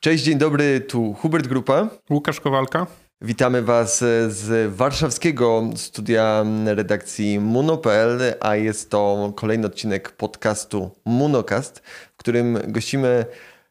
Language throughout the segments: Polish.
Cześć, dzień dobry, tu Hubert Grupa. Łukasz Kowalka. Witamy Was z warszawskiego studia redakcji Muno.pl, a jest to kolejny odcinek podcastu Munocast, w którym gościmy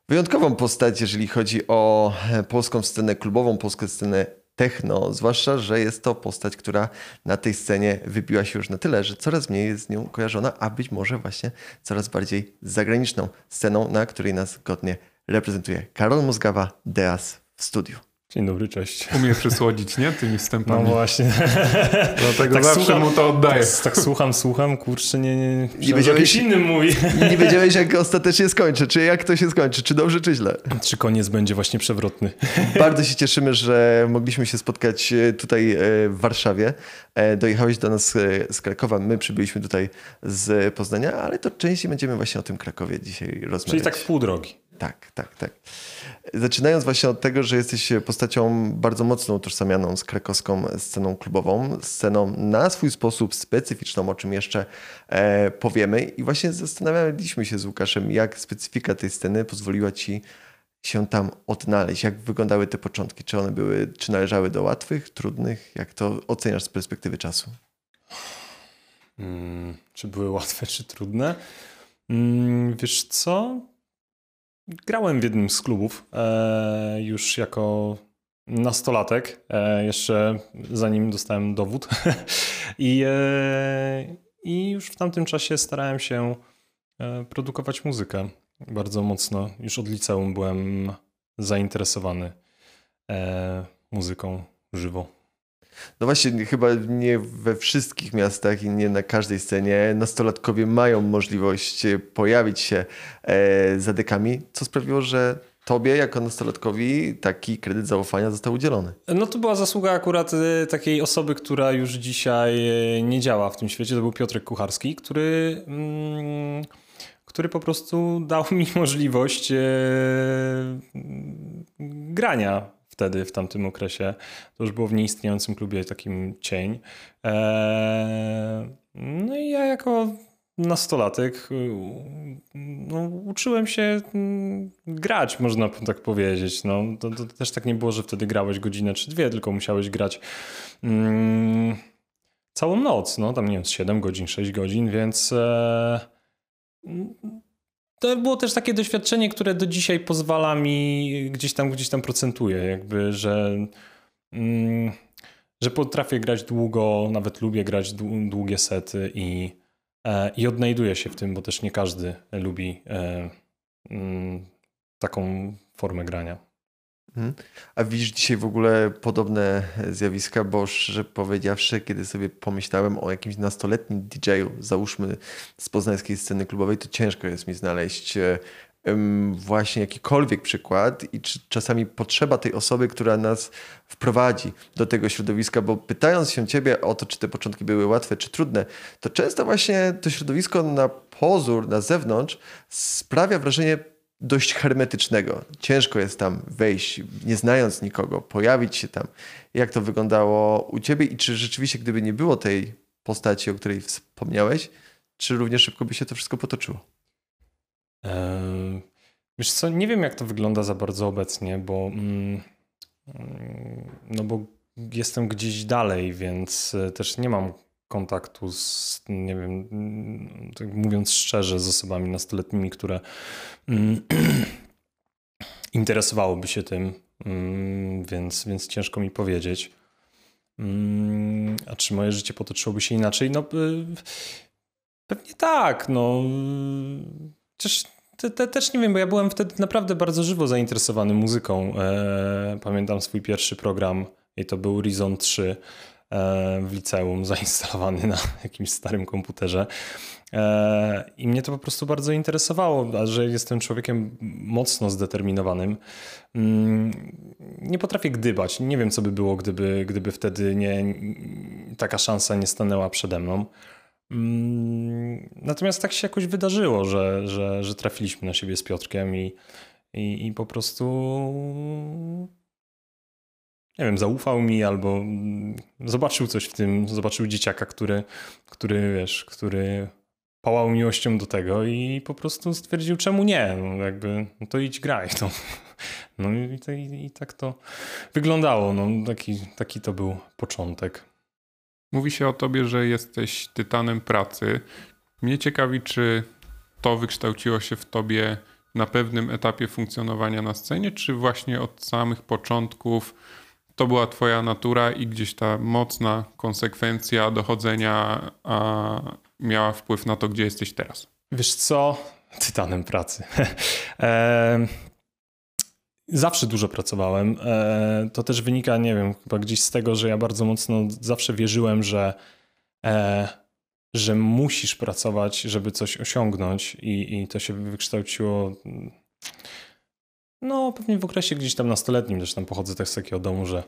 wyjątkową postać, jeżeli chodzi o polską scenę klubową, polską scenę techno, zwłaszcza, że jest to postać, która na tej scenie wybiła się już na tyle, że coraz mniej jest z nią kojarzona, a być może właśnie coraz bardziej zagraniczną sceną, na której nas godnie reprezentuje Karol Mózgawa, Deas w studiu. Dzień dobry, cześć. Umie przysłodzić, nie? Tymi wstępami. No właśnie. Dlatego tak zawsze słucham, mu to oddaję. Tak, tak, słucham, słucham, kurczę, nie, nie, nie wiedziałeś, innym mówi. Nie wiedziałeś, jak ostatecznie skończy, czy jak to się skończy, czy dobrze, czy źle. Czy koniec będzie właśnie przewrotny. Bardzo się cieszymy, że mogliśmy się spotkać e, tutaj e, w Warszawie. E, dojechałeś do nas z Krakowa, my przybyliśmy tutaj z Poznania, ale to częściej będziemy właśnie o tym Krakowie dzisiaj rozmawiać. Czyli tak w pół drogi. Tak, tak, tak. Zaczynając właśnie od tego, że jesteś postacią bardzo mocno utożsamianą z krakowską sceną klubową, sceną na swój sposób specyficzną, o czym jeszcze e, powiemy. I właśnie zastanawialiśmy się z Łukaszem, jak specyfika tej sceny pozwoliła ci się tam odnaleźć. Jak wyglądały te początki? Czy one były, czy należały do łatwych, trudnych? Jak to oceniasz z perspektywy czasu? Hmm, czy były łatwe, czy trudne? Hmm, wiesz co? Grałem w jednym z klubów e, już jako nastolatek, e, jeszcze zanim dostałem dowód. I, e, I już w tamtym czasie starałem się e, produkować muzykę bardzo mocno. Już od liceum byłem zainteresowany e, muzyką żywo. No właśnie, chyba nie we wszystkich miastach i nie na każdej scenie nastolatkowie mają możliwość pojawić się e, za dekami, co sprawiło, że tobie jako nastolatkowi taki kredyt zaufania został udzielony. No to była zasługa akurat e, takiej osoby, która już dzisiaj e, nie działa w tym świecie. To był Piotrek Kucharski, który... Mm, który po prostu dał mi możliwość e, grania wtedy, w tamtym okresie. To już było w nieistniejącym klubie takim cień. Eee, no i ja jako nastolatek no, uczyłem się mm, grać, można tak powiedzieć. No, to, to, też tak nie było, że wtedy grałeś godzinę czy dwie, tylko musiałeś grać mm, całą noc. No, tam nie wiem, 7 godzin, 6 godzin, więc e, to było też takie doświadczenie, które do dzisiaj pozwala mi gdzieś tam, gdzieś tam procentuje, jakby, że, mm, że potrafię grać długo, nawet lubię grać długie sety i, e, i odnajduję się w tym, bo też nie każdy lubi e, mm, taką formę grania. Mhm. A widzisz dzisiaj w ogóle podobne zjawiska, bo szczerze powiedziawszy, kiedy sobie pomyślałem o jakimś nastoletnim DJ-u, załóżmy z poznańskiej sceny klubowej, to ciężko jest mi znaleźć właśnie jakikolwiek przykład i czy czasami potrzeba tej osoby, która nas wprowadzi do tego środowiska, bo pytając się ciebie o to, czy te początki były łatwe czy trudne, to często właśnie to środowisko na pozór, na zewnątrz sprawia wrażenie dość hermetycznego. Ciężko jest tam wejść, nie znając nikogo, pojawić się tam. Jak to wyglądało u ciebie i czy rzeczywiście, gdyby nie było tej postaci, o której wspomniałeś, czy równie szybko by się to wszystko potoczyło? Eee, wiesz co, nie wiem jak to wygląda za bardzo obecnie, bo mm, mm no bo jestem gdzieś dalej, więc e, też nie mam kontaktu z, nie wiem, tak mówiąc szczerze, z osobami nastoletnimi, które mm, interesowałoby się tym, mm, więc, więc ciężko mi powiedzieć. Mm, a czy moje życie potoczyłoby się inaczej? No y, pewnie tak, no. Też, te, te, też nie wiem, bo ja byłem wtedy naprawdę bardzo żywo zainteresowany muzyką. E, pamiętam swój pierwszy program i to był Reason 3 E, w liceum zainstalowany na jakimś starym komputerze. E, I mnie to po prostu bardzo interesowało, że jestem człowiekiem mocno zdeterminowanym. Mm, nie potrafię gdybać. Nie wiem, co by było, gdyby, gdyby wtedy nie, taka szansa nie stanęła przede mną. Mm, natomiast tak się jakoś wydarzyło, że, że, że trafiliśmy na siebie z Piotrkiem i, i, i po prostu nie wiem, zaufał mi albo mm, zobaczył coś w tym, zobaczył dzieciaka, który, który wiesz, który pałał miłością do tego i po prostu stwierdził, czemu nie, no jakby, no to idź graj. No, no i, i, i tak to wyglądało, no taki, taki to był początek. Mówi się o tobie, że jesteś tytanem pracy. Mnie ciekawi, czy to wykształciło się w tobie na pewnym etapie funkcjonowania na scenie, czy właśnie od samych początków to była twoja natura i gdzieś ta mocna konsekwencja dochodzenia miała wpływ na to, gdzie jesteś teraz? Wiesz co? Tytanem pracy. e, zawsze dużo pracowałem. E, to też wynika, nie wiem, chyba gdzieś z tego, że ja bardzo mocno zawsze wierzyłem, że, e, że musisz pracować, żeby coś osiągnąć i, i to się wykształciło no, pewnie w okresie gdzieś tam nastoletnim, tam pochodzę też z takiego domu, że,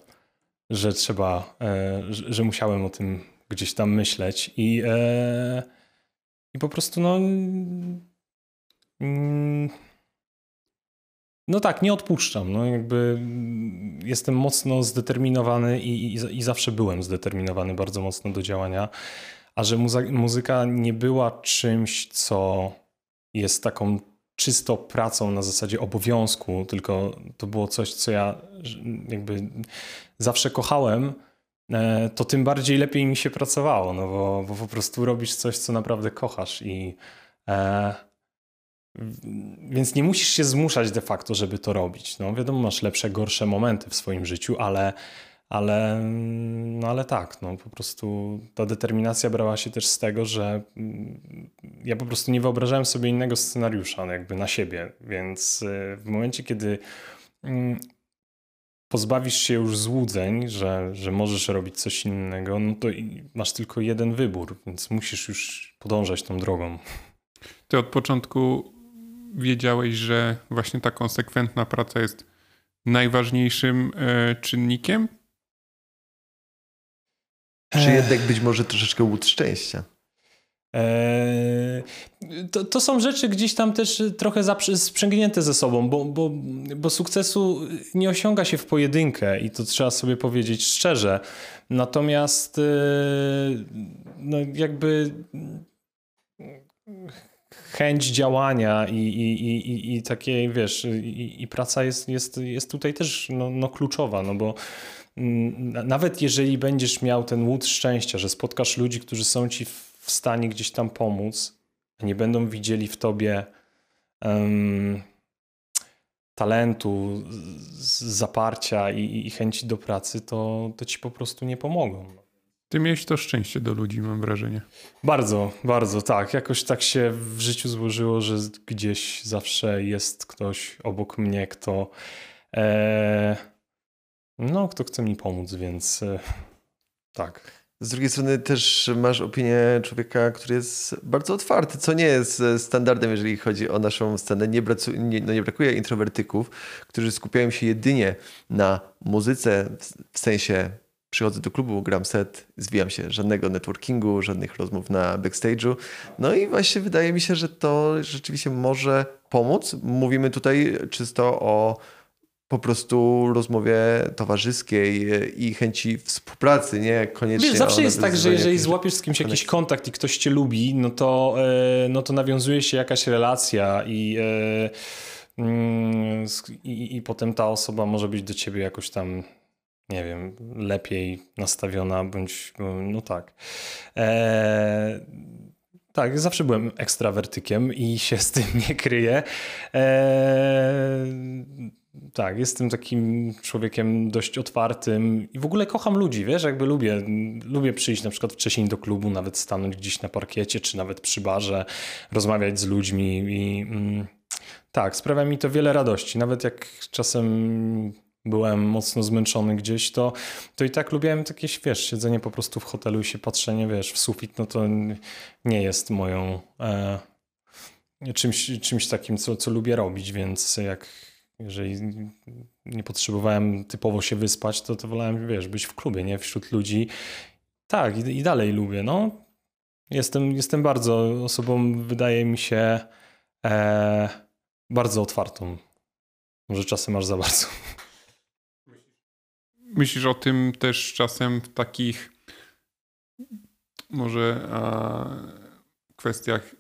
że trzeba, e, że, że, musiałem o tym gdzieś tam myśleć i, e, i po prostu no mm, no tak, nie odpuszczam. No jakby jestem mocno zdeterminowany i, i, i zawsze byłem zdeterminowany bardzo mocno do działania. A że muzyka nie była czymś, co jest taką czysto pracą na zasadzie obowiązku, tylko to było coś, co ja jakby zawsze kochałem, e, to tym bardziej lepiej mi się pracowało, no bo, bo po prostu robisz coś, co naprawdę kochasz i e, więc nie musisz się zmuszać de facto, żeby to robić. No wiadomo, masz lepsze, gorsze momenty w swoim życiu, ale ale, no ale tak, no po prostu ta determinacja brała się też z tego, że mm, ja po prostu nie wyobrażałem sobie innego scenariusza jakby na siebie, więc y, w momencie, kiedy mm, pozbawisz się już złudzeń, że, że możesz robić coś innego, no to masz tylko jeden wybór, więc musisz już podążać tą drogą. Ty od początku wiedziałeś, że właśnie ta konsekwentna praca jest najważniejszym e, czynnikiem? Czy jednak być może troszeczkę łód szczęścia? To, to, są rzeczy gdzieś tam też trochę sprzęgnięte ze sobą, bo, bo, bo sukcesu nie osiąga się w pojedynkę i to trzeba sobie powiedzieć szczerze. Natomiast e, no jakby chęć działania i, i, i, i takie, wiesz, i, i praca jest, jest, jest tutaj też no, no kluczowa, no bo nawet jeżeli będziesz miał ten łód szczęścia, że spotkasz ludzi, którzy są ci w stanie gdzieś tam pomóc, a nie będą widzieli w tobie um, talentu, zaparcia i, i, chęci do pracy, to, to ci po prostu nie pomogą. Ty miałeś to szczęście do ludzi, mam wrażenie. Bardzo, bardzo, tak. Jakoś tak się w życiu złożyło, że gdzieś zawsze jest ktoś obok mnie, kto. E, no, kto chce mi pomóc, więc e, tak. Z drugiej strony też masz opinię człowieka, który jest bardzo otwarty, co nie jest e, standardem, jeżeli chodzi o naszą scenę. Nie, bracu, nie, no nie brakuje introwertyków, którzy skupiają się jedynie na muzyce, w sensie przychodzę do klubu, gram set, zwijam się, żadnego networkingu, żadnych rozmów na backstage'u. No i właśnie wydaje mi się, że to rzeczywiście może pomóc. Mówimy tutaj czysto o po prostu rozmowie towarzyskiej i chęci współpracy, nie koniecznie. Wiesz, zawsze jest tak, że jeżeli złapiesz z kimś jakiś kontakt i ktoś cię lubi, no to, e, no to nawiązuje się jakaś relacja i, e, mm, i, i potem ta osoba może być do ciebie jakoś tam nie wiem, lepiej nastawiona, bądź no tak. E, tak, zawsze byłem ekstrawertykiem i się z tym nie kryję. E, tak, jestem takim człowiekiem dość otwartym i w ogóle kocham ludzi, wiesz, jakby lubię, lubię przyjść na przykład wcześniej do klubu, nawet stanąć gdzieś na parkiecie, czy nawet przy barze, rozmawiać z ludźmi i mm, tak, sprawia mi to wiele radości. Nawet jak czasem byłem mocno zmęczony gdzieś, to, to i tak lubiłem takie, wiesz, siedzenie po prostu w hotelu i się patrzenie, wiesz, w sufit, no to nie jest moją e, czymś, czymś takim, co, co lubię robić, więc jak jeżeli nie potrzebowałem typowo się wyspać, to, to wolałem, wiesz, być w klubie, nie? Wśród ludzi. Tak, i, i dalej lubię, no. Jestem, jestem bardzo osobą, wydaje mi się, e, bardzo otwartą. Może czasem masz za bardzo. myślisz o tym też czasem w takich może a, kwestiach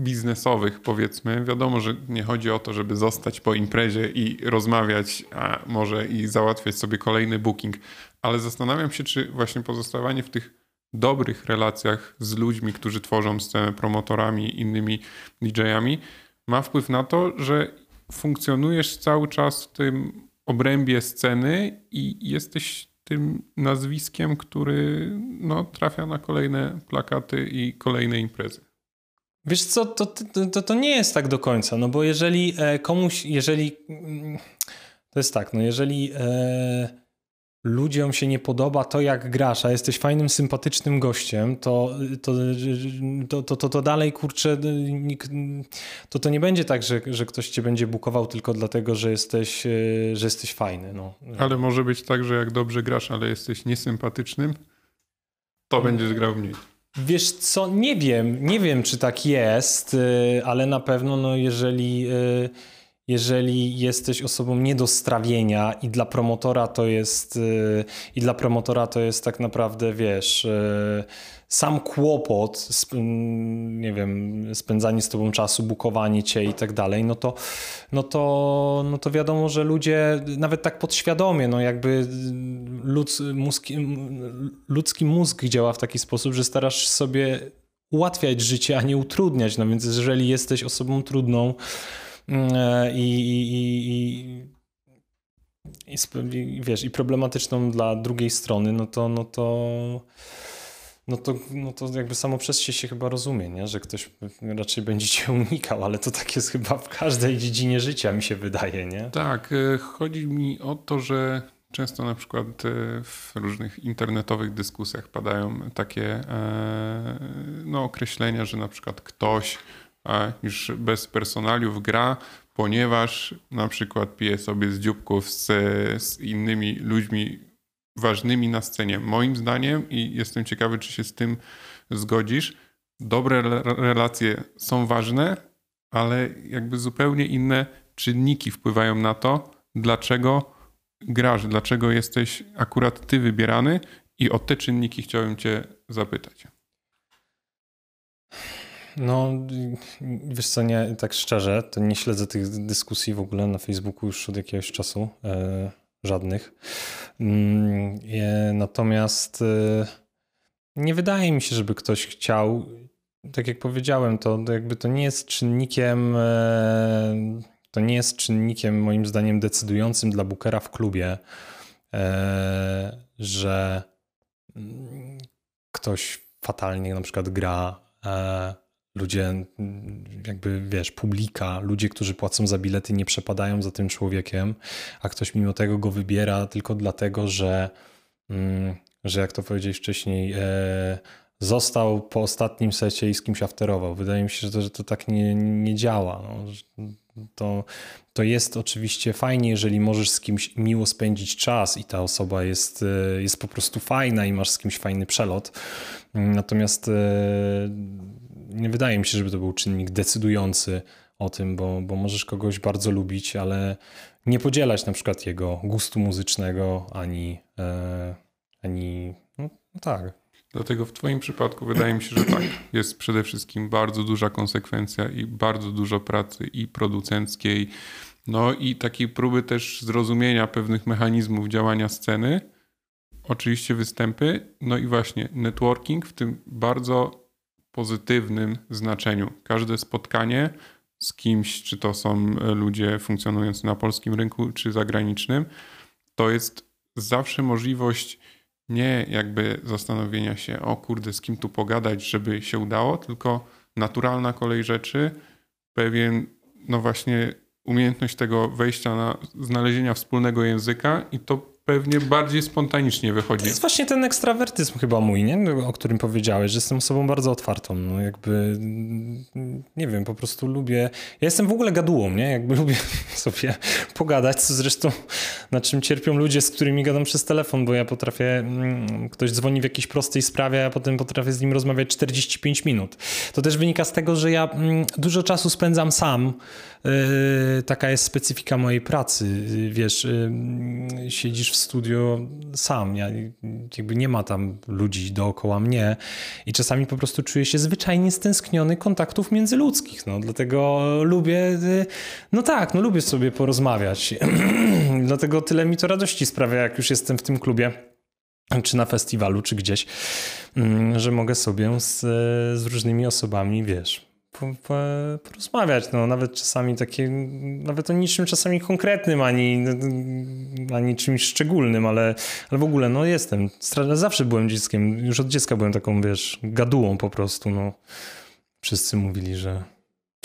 biznesowych, powiedzmy. Wiadomo, że nie chodzi o to, żeby zostać po imprezie i rozmawiać, a może i załatwiać sobie kolejny booking, ale zastanawiam się, czy właśnie pozostawanie w tych dobrych relacjach z ludźmi, którzy tworzą scenę, promotorami, innymi DJ-ami, ma wpływ na to, że funkcjonujesz cały czas w tym obrębie sceny i jesteś tym nazwiskiem, który no, trafia na kolejne plakaty i kolejne imprezy. Wiesz co, to, to, to nie jest tak do końca, no bo jeżeli e, komuś, jeżeli mm, to jest tak, no jeżeli e, ludziom się nie podoba to, jak grasz, a jesteś fajnym, sympatycznym gościem, to, to, to, to, to, to dalej, kurczę, to to nie będzie tak, że, że ktoś cię będzie bukował tylko dlatego, że jesteś, e, że jesteś fajny. No. Ale może być tak, że jak dobrze grasz, ale jesteś niesympatycznym, to będziesz grał mniej. Wiesz co, nie wiem, nie wiem czy tak jest, e, ale na pewno no jeżeli e, jeżeli jesteś osobą nie do strawienia i dla promotora to jest y, i dla promotora to jest tak naprawdę, wiesz, y, sam kłopot, nie wiem, spędzanie z tobą czasu, bukowanie cię i tak dalej, no to, no to, no to wiadomo, że ludzie nawet tak podświadomie, no jakby ludz, ludzki mózg działa w taki sposób, że starasz sobie ułatwiać życie, a nie utrudniać. No więc jeżeli jesteś osobą trudną, E, i, i, i, i, wiesz, i problematyczną dla drugiej strony, no to, no to, no to, no to jakby samo przez się się chyba rozumie, nie? że ktoś raczej będzie cię unikał, ale to tak jest chyba w każdej dziedzinie życia, mi się wydaje, nie? Tak, e, chodzi mi o to, że często na przykład e, w różnych internetowych dyskusjach padają takie no, określenia, że na przykład ktoś już bez personaliów gra, ponieważ na przykład pije sobie z dzióbków z, z innymi ludźmi ważnymi na scenie. Moim zdaniem, i jestem ciekawy, czy się z tym zgodzisz, dobre relacje są ważne, ale jakby zupełnie inne czynniki wpływają na to, dlaczego grasz, dlaczego jesteś akurat ty wybierany i o te czynniki chciałem cię zapytać. No, wiesz co, nie, tak szczerze, to nie śledzę tych dyskusji w ogóle na Facebooku już od jakiegoś czasu, e, żadnych. Mm, natomiast e, nie wydaje mi się, żeby ktoś chciał, tak jak powiedziałem, to, jakby to nie jest czynnikiem, e, to nie jest czynnikiem moim zdaniem decydującym dla Bookera w klubie, e, że mm, ktoś fatalnie na przykład gra ludzie, jakby wiesz, publika, ludzie, którzy płacą za bilety, nie przepadają za tym człowiekiem, a ktoś mimo tego go wybiera tylko dlatego, że, mm, że jak to powiedziałeś wcześniej, e, został po ostatnim secie i z kimś afterował. Wydaje mi się, że to, że to tak nie, nie działa. No. To, to jest oczywiście fajnie, jeżeli możesz z kimś miło spędzić czas i ta osoba jest, e, jest po prostu fajna i masz z kimś fajny przelot. Natomiast e, nie wydaje mi się, żeby to był czynnik decydujący o tym, bo, bo możesz kogoś bardzo lubić, ale nie podzielać na przykład jego gustu muzycznego ani, e, ani no, no tak. Dlatego w Twoim przypadku wydaje mi się, że tak. Jest przede wszystkim bardzo duża konsekwencja i bardzo dużo pracy i producenckiej, no i takiej próby też zrozumienia pewnych mechanizmów działania sceny. Oczywiście występy, no i właśnie networking, w tym bardzo pozytywnym znaczeniu. Każde spotkanie z kimś, czy to są ludzie funkcjonujący na polskim rynku, czy zagranicznym, to jest zawsze możliwość nie jakby zastanowienia się, o kurde, z kim tu pogadać, żeby się udało, tylko naturalna kolej rzeczy, pewien, no właśnie, umiejętność tego wejścia na znalezienia wspólnego języka i to pewnie bardziej spontanicznie wychodzi. To jest właśnie ten ekstrawertyzm chyba mój, nie? o którym powiedziałeś, że jestem osobą bardzo otwartą. No jakby, nie wiem, po prostu lubię... Ja jestem w ogóle gadułą, nie? Jakby lubię sobie pogadać, co zresztą na czym cierpią ludzie, z którymi gadam przez telefon, bo ja potrafię... Mm, ktoś dzwoni w jakiejś prostej sprawie, a potem potrafię z nim rozmawiać 45 minut. To też wynika z tego, że ja mm, dużo czasu spędzam sam. Yy, taka jest specyfika mojej pracy. Wiesz, yy, siedzisz w studio sam. Ja, jakby nie ma tam ludzi dookoła mnie i czasami po prostu czuję się zwyczajnie stęskniony kontaktów międzyludzkich. No, dlatego lubię, no tak, no lubię sobie porozmawiać. dlatego tyle mi to radości sprawia, jak już jestem w tym klubie czy na festiwalu, czy gdzieś, mm, że mogę sobie z, z różnymi osobami, wiesz, po, po, porozmawiać. No, nawet czasami takie, nawet o niczym czasami konkretnym, ani, ani czymś szczególnym, ale, ale w ogóle no jestem. Zawsze byłem dzieckiem, już od dziecka byłem taką, wiesz, gadułą po prostu. No. Wszyscy mówili, że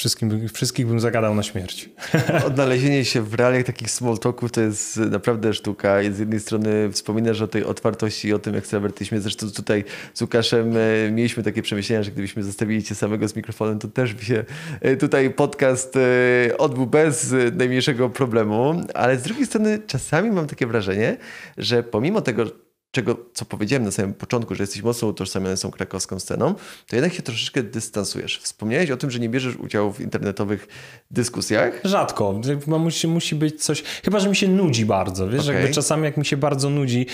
Wszystkim, wszystkich bym zagadał na śmierć. Odnalezienie się w realiach takich small talków to jest naprawdę sztuka. Z jednej strony wspominasz o tej otwartości i o tym ekstrawertyzmie. Zresztą tutaj z Łukaszem e, mieliśmy takie przemyślenia, że gdybyśmy zostawili cię samego z mikrofonem, to też by się e, tutaj podcast e, odbył bez najmniejszego problemu. Ale z drugiej strony czasami mam takie wrażenie, że pomimo tego, czego, co powiedziałem na samym początku, że jesteś mocno utożsamiony z tą krakowską sceną, to jednak się troszeczkę dystansujesz. Wspomniałeś o tym, że nie bierzesz udziału w internetowych dyskusjach. Rzadko. Musi, musi być coś, chyba, że mi się nudzi bardzo. Wiesz, okay. jakby czasami jak mi się bardzo nudzi,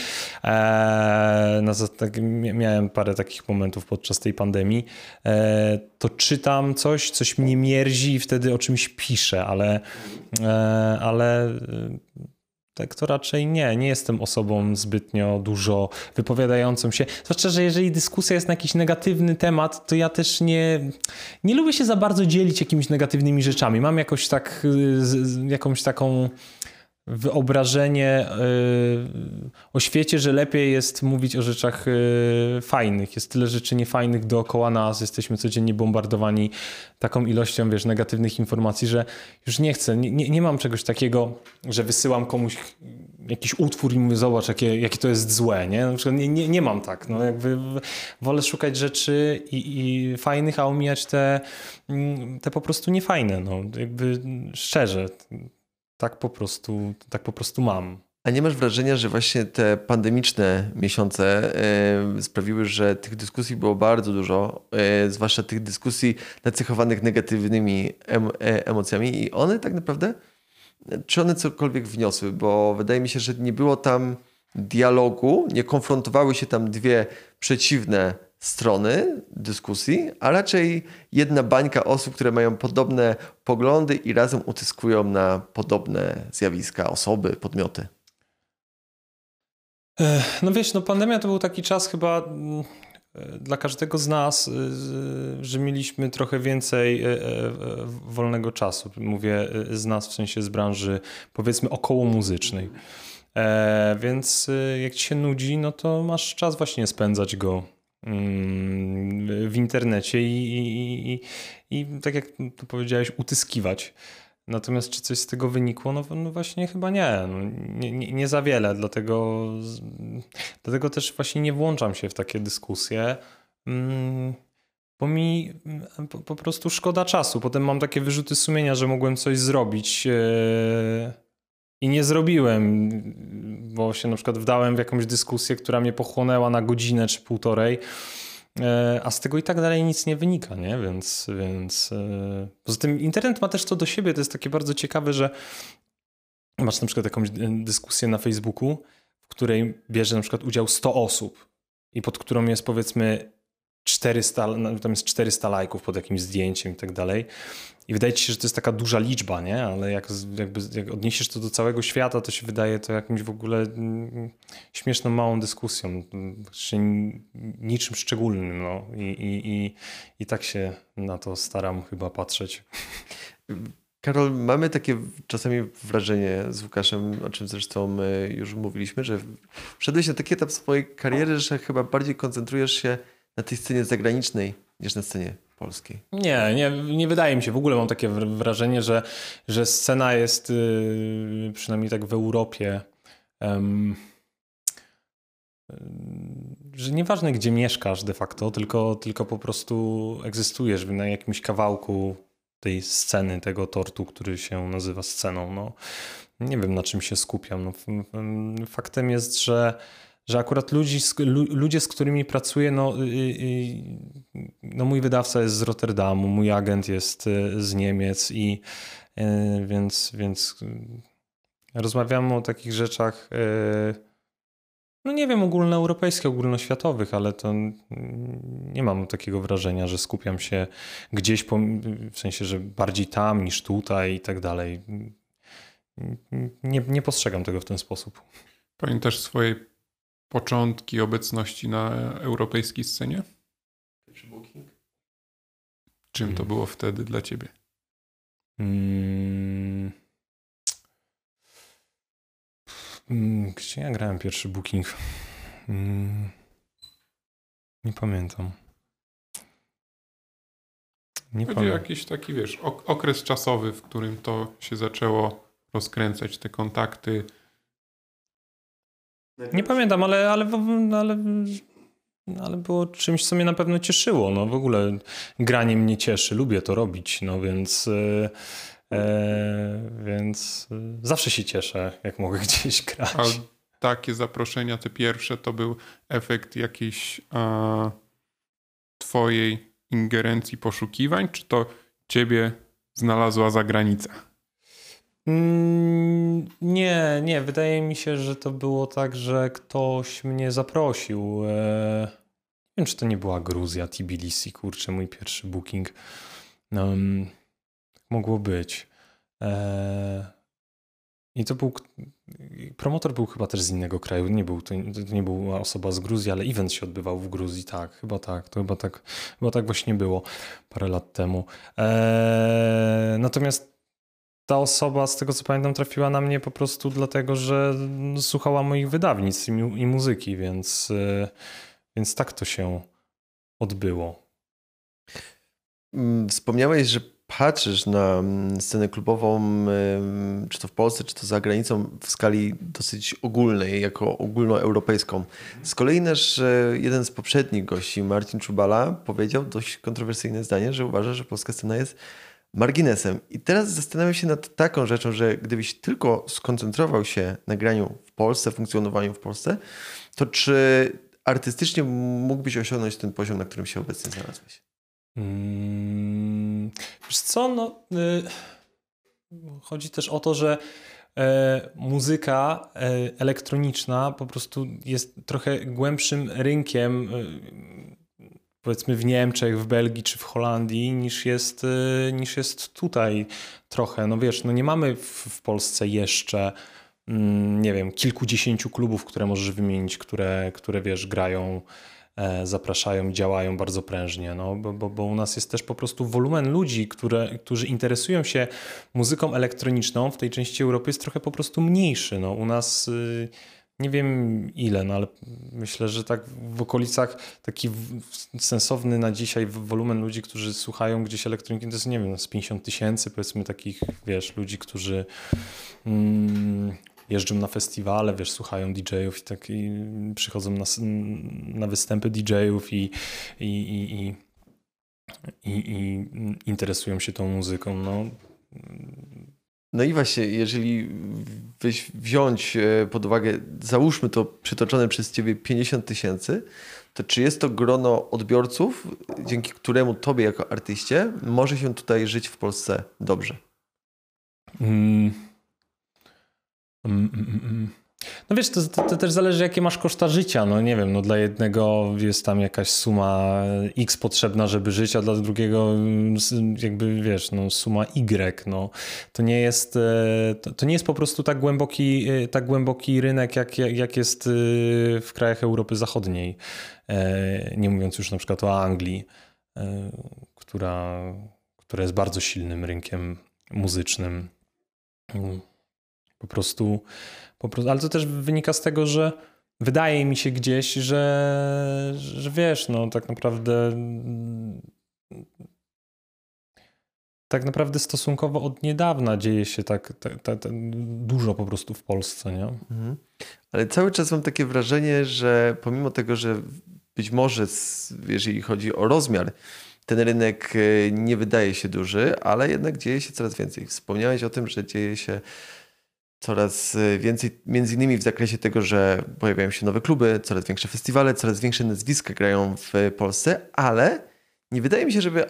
e, no, tak, miałem parę takich momentów podczas tej pandemii, e, to czytam coś, coś mnie mierzi i wtedy o czymś piszę, ale, e, ale tak to raczej nie. Nie jestem osobą zbytnio dużo wypowiadającą się. Zwłaszcza, że jeżeli dyskusja jest na jakiś negatywny temat, to ja też nie, nie lubię się za bardzo dzielić jakimiś negatywnymi rzeczami. Mam jakoś tak, jakąś taką wyobrażenie y, o świecie, że lepiej jest mówić o rzeczach y, fajnych. Jest tyle rzeczy niefajnych dookoła nas, jesteśmy codziennie bombardowani taką ilością, wiesz, negatywnych informacji, że już nie chcę, nie, nie mam czegoś takiego, że wysyłam komuś jakiś utwór i mówię, zobacz, jakie, jakie to jest złe, nie? Nie, nie, nie mam tak, no jakby wolę szukać rzeczy i, i fajnych, a omijać te, mm, te po prostu niefajne, no jakby szczerze tak po prostu, tak po prostu mam. A nie masz wrażenia, że właśnie te pandemiczne miesiące yy, sprawiły, że tych dyskusji było bardzo dużo, yy, zwłaszcza tych dyskusji nacechowanych negatywnymi e, emocjami i one tak naprawdę, czy one cokolwiek wniosły? Bo wydaje mi się, że nie było tam dialogu, nie konfrontowały się tam dwie przeciwne strony dyskusji, a raczej jedna bańka osób, które mają podobne poglądy i razem utyskują na podobne zjawiska, osoby, podmioty. No wiesz, no pandemia to był taki czas chyba mm, dla każdego z nas, y, że mieliśmy trochę więcej y, y, wolnego czasu. Mówię z nas w sensie z branży powiedzmy około muzycznej. E, więc jak ci się nudzi, no to masz czas właśnie spędzać go w internecie i, i, i, i tak jak tu powiedziałeś, utyskiwać. Natomiast czy coś z tego wynikło? No, no właśnie chyba nie. No, nie, nie. nie, za wiele, dlatego, dlatego też właśnie nie włączam się w takie dyskusje, mm, bo mi po, po prostu szkoda czasu. Potem mam takie wyrzuty sumienia, że mogłem coś zrobić e, i nie zrobiłem, bo się na przykład wdałem w jakąś dyskusję, która mnie pochłonęła na godzinę czy półtorej, e, a z tego i tak dalej nic nie wynika, nie? Więc, więc e, poza tym internet ma też to do siebie, to jest takie bardzo ciekawe, że masz na przykład jakąś dyskusję na Facebooku, w której bierze na przykład udział 100 osób i pod którą jest powiedzmy 400, tam jest 400 lajków pod jakimś zdjęciem i tak dalej. I wydaje ci się, że to jest taka duża liczba, nie? Ale jak, jakby, jak odniesiesz to do całego świata, to się wydaje to jakimś w ogóle mm, śmieszną, małą dyskusją. Niczym szczególnym, no. I, i, i, I tak się na to staram chyba patrzeć. Karol, mamy takie czasami wrażenie z Łukaszem, o czym zresztą już mówiliśmy, że wszedłeś na taki etap swojej kariery, że chyba bardziej koncentrujesz się na tej scenie zagranicznej niż na scenie Nie, nie, nie wydaje mi się. W ogóle mam takie wrażenie, że, że scena jest yy, przynajmniej tak w Europie. Yy, że nieważne gdzie mieszkasz de facto, tylko, tylko po prostu egzystujesz na jakimś kawałku tej sceny, tego tortu, który się nazywa sceną. No, nie wiem na czym się skupiam. No, faktem jest, że że akurat ludzi, ludzie, z którymi pracuję, no, y, y, no mój wydawca jest z Rotterdamu, mój agent jest y, z Niemiec i więc, więc rozmawiamy o takich rzeczach no nie wiem, ogólnoeuropejskich, ogólnoświatowych, ale to nie mam takiego wrażenia, że skupiam się gdzieś, po, w sensie, że bardziej tam niż tutaj i tak dalej. Nie, nie postrzegam tego w ten sposób. Pamiętasz swoje początki obecności na europejskiej scenie? Czym to Hmm. było wtedy dla ciebie? Mm. Mm, Gdzie ja grałem pierwszy booking? Mm. Nie pamiętam. Nie Chodzi o pamiętam. jakiś taki, wiesz, ok- okres czasowy, w którym to się zaczęło rozkręcać, te kontakty. Nie pamiętam, ale, ale, ale, ale było czymś, co mnie na pewno cieszyło. No w ogóle granie mnie cieszy, lubię to robić, no więc, e, e, więc e, zawsze się cieszę, jak mogę gdzieś grać. A takie zaproszenia, te pierwsze, to był efekt jakiejś a, twojej ingerencji poszukiwań, czy to ciebie znalazła zagranica? Mm, Nie, nie. Wydaje mi się, że to było tak, że ktoś mnie zaprosił. E, Nie wiem, czy to nie była Gruzja, Tbilisi, kurczę, mój pierwszy booking. Um, mogło być. E, I to był. Promotor był chyba też z innego kraju. Nie, był, to, to nie była osoba z Gruzji, ale event się odbywał w Gruzji. Tak, chyba tak. To chyba tak, chyba tak właśnie było parę lat temu. E, natomiast ta osoba, z tego co pamiętam, trafiła na mnie po prostu dlatego, że słuchała moich wydawnictw i, mu- i muzyki, więc, e, więc tak to się odbyło. Mm, Wspomniałeś, że patrzysz na mm, scenę klubową, ym, czy to w Polsce, czy to za granicą, w skali dosyć ogólnej, jako ogólnoeuropejską. Z kolei nasz e, jeden z poprzednich gości, Marcin Czubala, powiedział dość kontrowersyjne zdanie, że uważa, że polska scena jest marginesem. I teraz zastanawiam się nad taką rzeczą, że gdybyś tylko skoncentrował się na graniu w Polsce, funkcjonowaniu w Polsce, to czy artystycznie mógłbyś osiągnąć ten poziom, na którym się obecnie znalazłeś? Mm, Wiesz co, no, y, chodzi też o to, że e, muzyka e, elektroniczna po prostu jest trochę głębszym rynkiem, y, powiedzmy w Niemczech, w Belgii czy w Holandii, niż jest, y, niż jest tutaj trochę. No wiesz, no nie mamy w, Polsce jeszcze mm, nie wiem, kilkudziesięciu klubów, które możesz wymienić, które, które wiesz, grają e, zapraszają, działają bardzo prężnie, no, bo, bo, bo u nas jest też po prostu wolumen ludzi, które, którzy interesują się muzyką elektroniczną w tej części Europy jest trochę po prostu mniejszy. No, u nas y, nie wiem ile, no, ale myślę, że tak w okolicach taki sensowny na dzisiaj wolumen ludzi, którzy słuchają gdzieś elektroniki, to jest nie wiem, z 50 tysięcy powiedzmy takich, wiesz, ludzi, którzy mm, jeżdżą na festiwale, wiesz, słuchają DJ-ów i tak i przychodzą na, na występy DJ-ów i, i, i, i, i interesują się tą muzyką. No. No i właśnie, jeżeli wziąć e, pod uwagę, załóżmy to przytoczone przez ciebie 50 tysięcy, to czy jest to grono odbiorców, dzięki któremu tobie jako artyście może się tutaj żyć w Polsce dobrze? Mm. Mm, mm, mm, mm. No wiesz, to, to, to też zależy, jakie masz koszta życia. No nie wiem, no dla jednego jest tam jakaś suma X potrzebna, żeby żyć, a dla drugiego mm, jakby wiesz, no suma Y. No. To, nie jest, e, to, to nie jest po prostu tak głęboki, e, tak głęboki rynek, jak, jak jest e, w krajach Europy Zachodniej. Nie mówiąc już na przykład o Anglii, która, która jest bardzo silnym rynkiem muzycznym. Mm. Po prostu, po prostu, ale to też wynika z tego, że wydaje mi się gdzieś, że, że wiesz, no tak naprawdę tak naprawdę stosunkowo od niedawna dzieje się tak, tak, tak, tak dużo po prostu w Polsce, nie? Mhm. Ale cały czas mam takie wrażenie, że pomimo tego, że być może, jeżeli chodzi o rozmiar, ten rynek e, nie wydaje się duży, ale jednak dzieje się coraz więcej. Wspomniałeś o tym, że dzieje się coraz e, więcej, między innymi w zakresie tego, że pojawiają się nowe kluby, coraz większe festiwale, coraz większe nazwiska grają w Polsce, ale nie wydaje mi się, żeby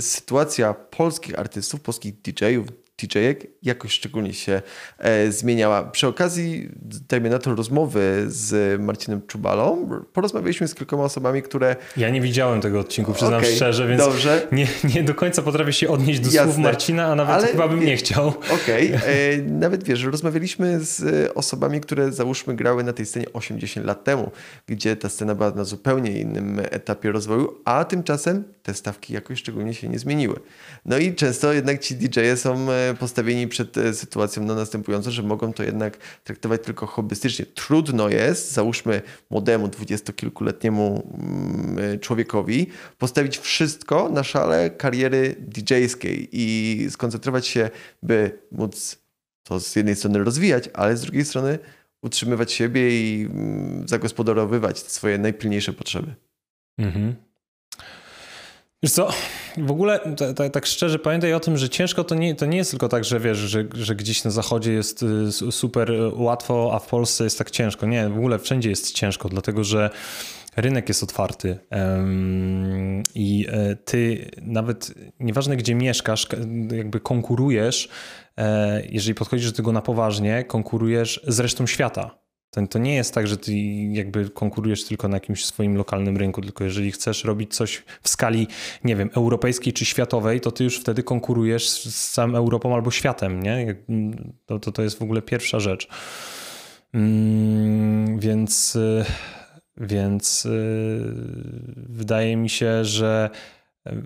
sytuacja polskich artystów, polskich DJ-ów, DJ-ek jakoś szczególnie się e, zmieniała. Przy okazji, dajmy na to rozmowy z Marcinem Czubalą, porozmawialiśmy z kilkoma osobami, które... Ja nie widziałem tego odcinku, przyznam okay, szczerze, więc dobrze. Nie, nie do końca potrafię się odnieść do Jasne. słów Marcina, a nawet Ale chyba bym nie chciał. Okej, okay. E, nawet wiesz, rozmawialiśmy z osobami, które załóżmy grały na tej scenie 80 lat temu, gdzie ta scena była na zupełnie innym etapie rozwoju, a tymczasem te stawki jakoś szczególnie się nie zmieniły. No i często jednak ci DJ-e są e, postawieni przed e, sytuacją no, następującą, że mogą to jednak traktować tylko hobbystycznie. Trudno jest, załóżmy młodemu, dwudziestokilkuletniemu mm, człowiekowi, postawić wszystko na szale kariery DJ-skiej i skoncentrować się, by móc to z jednej strony rozwijać, ale z drugiej strony utrzymywać siebie i mm, zagospodarowywać swoje najpilniejsze potrzeby. Mhm. Wiesz co, w ogóle tak szczerze pamiętaj o tym, że ciężko to nie, to nie jest tylko tak, że wiesz, że, że gdzieś na zachodzie jest y, super łatwo, a w Polsce jest tak ciężko. Nie, w ogóle wszędzie jest ciężko, dlatego że rynek jest otwarty i e, ty nawet nieważne gdzie mieszkasz, jakby konkurujesz, e, jeżeli podchodzisz do tego na poważnie, konkurujesz z resztą świata. To, to nie jest tak, że ty jakby konkurujesz tylko na jakimś swoim lokalnym rynku, tylko jeżeli chcesz robić coś w skali, nie wiem, europejskiej czy światowej, to ty już wtedy konkurujesz z całą Europą albo światem, nie? To, to, to jest w ogóle pierwsza rzecz. Mm, więc, y, więc y, wydaje mi się, że y,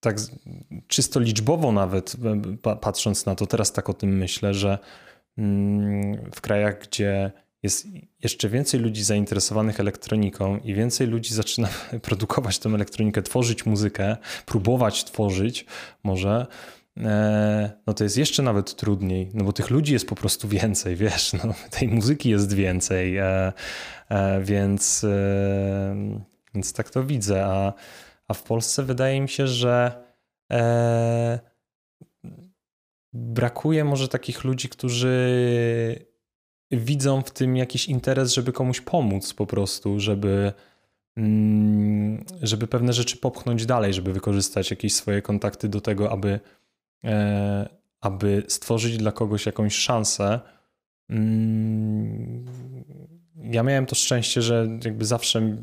tak czysto liczbowo nawet patrząc na to, teraz tak o tym myślę, że w krajach, gdzie jest jeszcze więcej ludzi zainteresowanych elektroniką i więcej ludzi zaczyna produkować tę elektronikę, tworzyć muzykę, próbować tworzyć może, e, no to jest jeszcze nawet trudniej, no bo tych ludzi jest po prostu więcej, wiesz, no, tej muzyki jest więcej, e, e, więc, więc tak to widzę, a, a w Polsce wydaje mi się, że brakuje może takich ludzi, którzy widzą w tym jakiś interes, żeby komuś pomóc po prostu, żeby, mm, żeby pewne rzeczy popchnąć dalej, żeby wykorzystać jakieś swoje kontakty do tego, aby, e, aby stworzyć dla kogoś jakąś szansę. Mm, ja miałem to szczęście, że jakby zawsze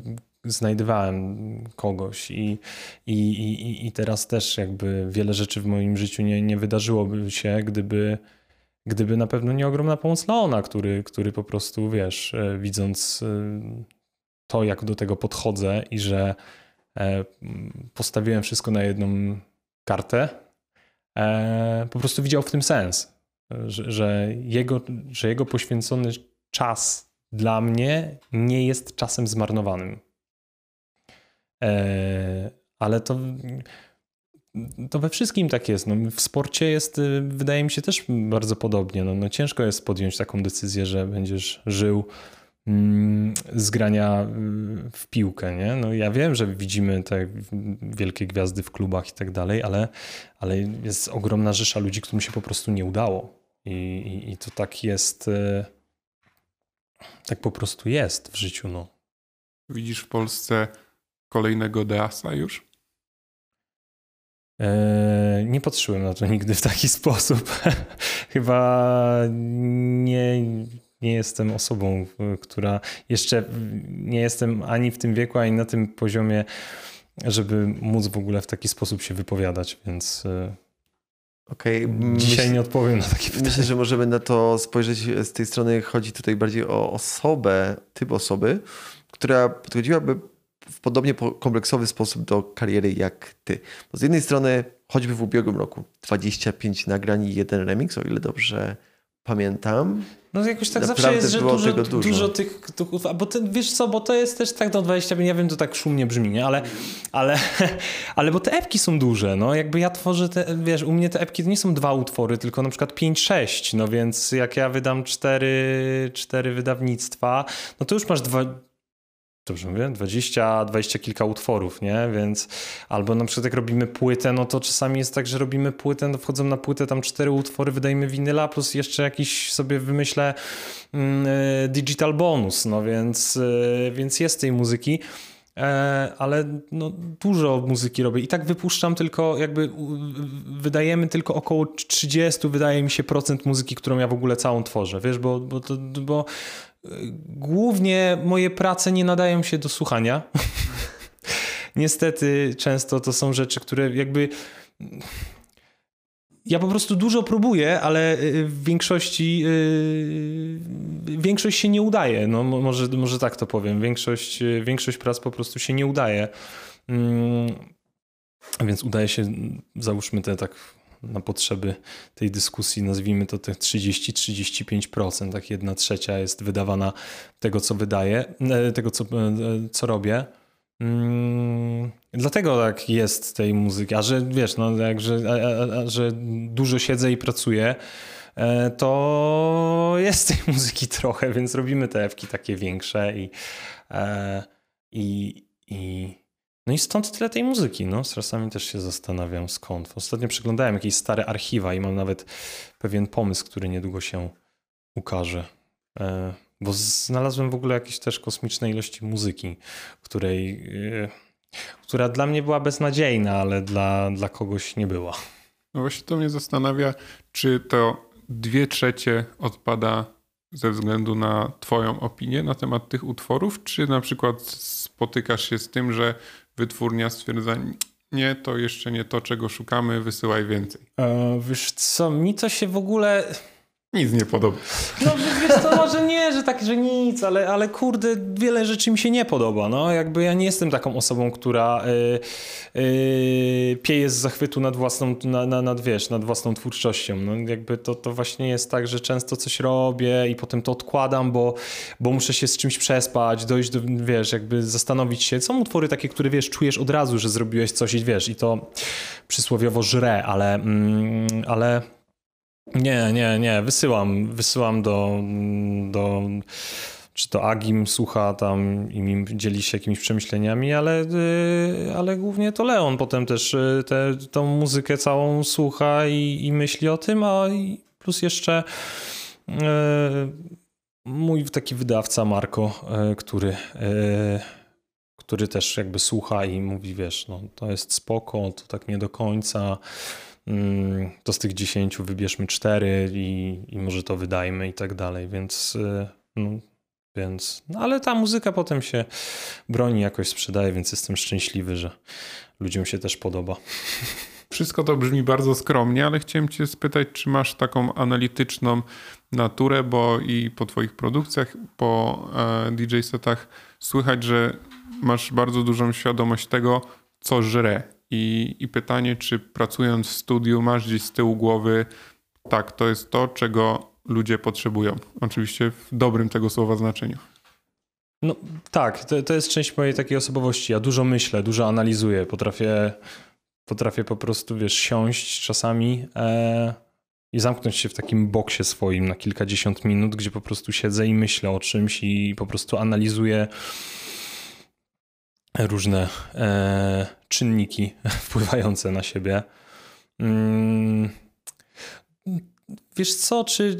znajdowałem kogoś i, i, i, i teraz też jakby wiele rzeczy w moim życiu nie, nie wydarzyłoby się, gdyby, gdyby na pewno nie ogromna pomoc Leona, który, który po prostu, wiesz, e, widząc e, to, jak do tego podchodzę i że e, postawiłem wszystko na jedną kartę, po prostu widział w tym sens, że, że, jego, że jego poświęcony czas dla mnie nie jest czasem zmarnowanym. E, ale to, to we wszystkim tak jest. No, w sporcie jest, y, wydaje mi się, też bardzo podobnie. No, no ciężko jest podjąć taką decyzję, że będziesz żył mm, z grania y, w piłkę, nie? No ja wiem, że widzimy te wielkie gwiazdy w klubach i tak dalej, ale, ale jest ogromna rzesza ludzi, którym się po prostu nie udało. I, i, i to tak jest, y, tak po prostu jest w życiu, no. Widzisz w Polsce kolejnego Deasa już? Eee, nie patrzyłem na to nigdy w taki sposób. Chyba nie, nie jestem osobą, która jeszcze nie jestem ani w tym wieku, ani na tym poziomie, żeby móc w ogóle w taki sposób się wypowiadać, więc. E, okay. Dzisiaj nie odpowiem na takie pytanie. Myślę, że możemy na to spojrzeć z tej strony. Chodzi tutaj bardziej o osobę, typ osoby, która podchodziłaby w podobnie kompleksowy sposób do kariery jak ty. Bo z jednej strony, choćby w ubiegłym roku, 25 nagrań i jeden remix, o ile dobrze pamiętam. No jakoś tak zawsze jest, że dużo, dużo. dużo tych, a bo ty, wiesz co, bo to jest też tak do 25, ja wiem, to tak szumnie brzmi, nie? Ale, ale, ale bo te epki są duże, no jakby ja tworzę te, wiesz, u mnie te epki to nie są dwa utwory, tylko na przykład 5-6, no więc jak ja wydam cztery, cztery wydawnictwa, no to już masz dwa, dobrze mówię, 20, 20 kilka utworów, nie? Więc albo na przykład jak robimy płytę, no to czasami jest tak, że robimy płytę, no wchodzą na płytę tam cztery utwory, wydajemy winyla, plus jeszcze jakiś sobie wymyślę e, digital bonus, no więc, e, więc jest tej muzyki. E, ale no, dużo muzyki robię i tak wypuszczam tylko jakby wydajemy tylko około 30 wydaje mi się procent muzyki, którą ja w ogóle całą tworzę, wiesz, bo, bo, to, bo głównie moje prace nie nadają się do słuchania. Niestety często to są rzeczy, które jakby ja po prostu dużo próbuję, ale y, w większości yy, większość się nie udaje. No, może, może tak to powiem. Większość, y, większość prac po prostu się nie udaje. Yy, więc udaje się, załóżmy te tak na potrzeby tej dyskusji, nazwijmy to te 30-35%, tak jedna trzecia jest wydawana tego, co wydaje, e, tego, co, e, co robię. Mm, dlatego tak jest tej muzyki, a że wiesz, no, jak, że, a, a, że dużo siedzę i pracuję, e, to jest tej muzyki trochę, więc robimy te ewki takie większe i, e, i, i no i stąd tyle tej muzyki. No, czasami też się zastanawiam skąd. Ostatnio przeglądałem jakieś stare archiwa i mam nawet pewien pomysł, który niedługo się ukaże. E, bo znalazłem w ogóle jakieś też kosmiczne ilości muzyki, której, yy, która dla mnie była beznadziejna, ale dla, dla kogoś nie była. No właśnie to mnie zastanawia, czy to dwie trzecie odpada ze względu na Twoją opinię na temat tych utworów, czy na przykład spotykasz się z tym, że wytwórnia stwierdza, nie, to jeszcze nie to, czego szukamy, wysyłaj więcej. E, wiesz co, mi to się w ogóle nic nie podoba. No wiesz co, może nie, że tak, że nic, ale, ale kurde, wiele rzeczy mi się nie podoba. No, jakby ja nie jestem taką osobą, która yy, yy, pieje z zachwytu nad własną, na, na, nad, wiesz, nad własną twórczością. No, jakby to, to właśnie jest tak, że często coś robię i potem to odkładam, bo, bo muszę się z czymś przespać, dojść do, wiesz, jakby zastanowić się. Są utwory takie, które, wiesz, czujesz od razu, że zrobiłeś coś i wiesz, i to przysłowiowo żre, ale, mm, ale nie, nie, nie. Wysyłam, wysyłam do, do czy to Agim słucha tam i mi dzieli się jakimiś przemyśleniami, ale, y, ale głównie to Leon potem też y, te, tą muzykę całą słucha i, i myśli o tym, a plus jeszcze y, mój taki wydawca Marko, który który też jakby słucha i mówi, wiesz, no to jest spoko, to tak nie do końca, to z tych 10 wybierzmy 4 i, i może to wydajmy i tak dalej, więc y, no, więc, no ale ta muzyka potem się broni, jakoś sprzedaje, więc jestem szczęśliwy, że ludziom się też podoba. Wszystko to brzmi bardzo skromnie, ale chciałem Cię spytać, czy masz taką analityczną naturę, bo i po Twoich produkcjach, po e, DJ setach słychać, że masz bardzo dużą świadomość tego, co żre i, I pytanie, czy pracując w studiu masz gdzieś z tyłu głowy, tak, to jest to, czego ludzie potrzebują. Oczywiście w dobrym tego słowa znaczeniu. No tak, to, to jest część mojej takiej osobowości. Ja dużo myślę, dużo analizuję, potrafię, potrafię po prostu, wiesz, siąść czasami e, i zamknąć się w takim boksie swoim na kilkadziesiąt minut, gdzie po prostu siedzę i myślę o czymś i po prostu analizuję różne e, czynniki wpływające na siebie. Mm, wiesz co, czy.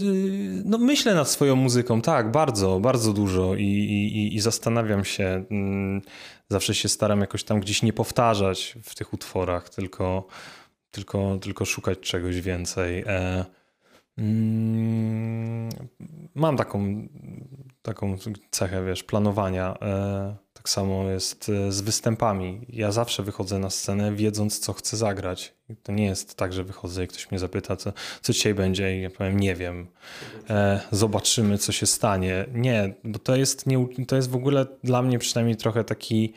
No myślę nad swoją muzyką, tak, bardzo, bardzo dużo i, i, i zastanawiam się. Mm, zawsze się staram jakoś tam gdzieś nie powtarzać w tych utworach, tylko, tylko, tylko szukać czegoś więcej. E, mm, mam taką, taką cechę, wiesz, planowania. E, tak samo jest e, z występami. Ja zawsze wychodzę na scenę wiedząc, co chcę zagrać. To nie jest tak, że wychodzę i ktoś mnie zapyta, co, co dzisiaj będzie i ja powiem, nie wiem. E, zobaczymy, co się stanie. Nie, bo to jest, nie, to jest w ogóle dla mnie przynajmniej trochę taki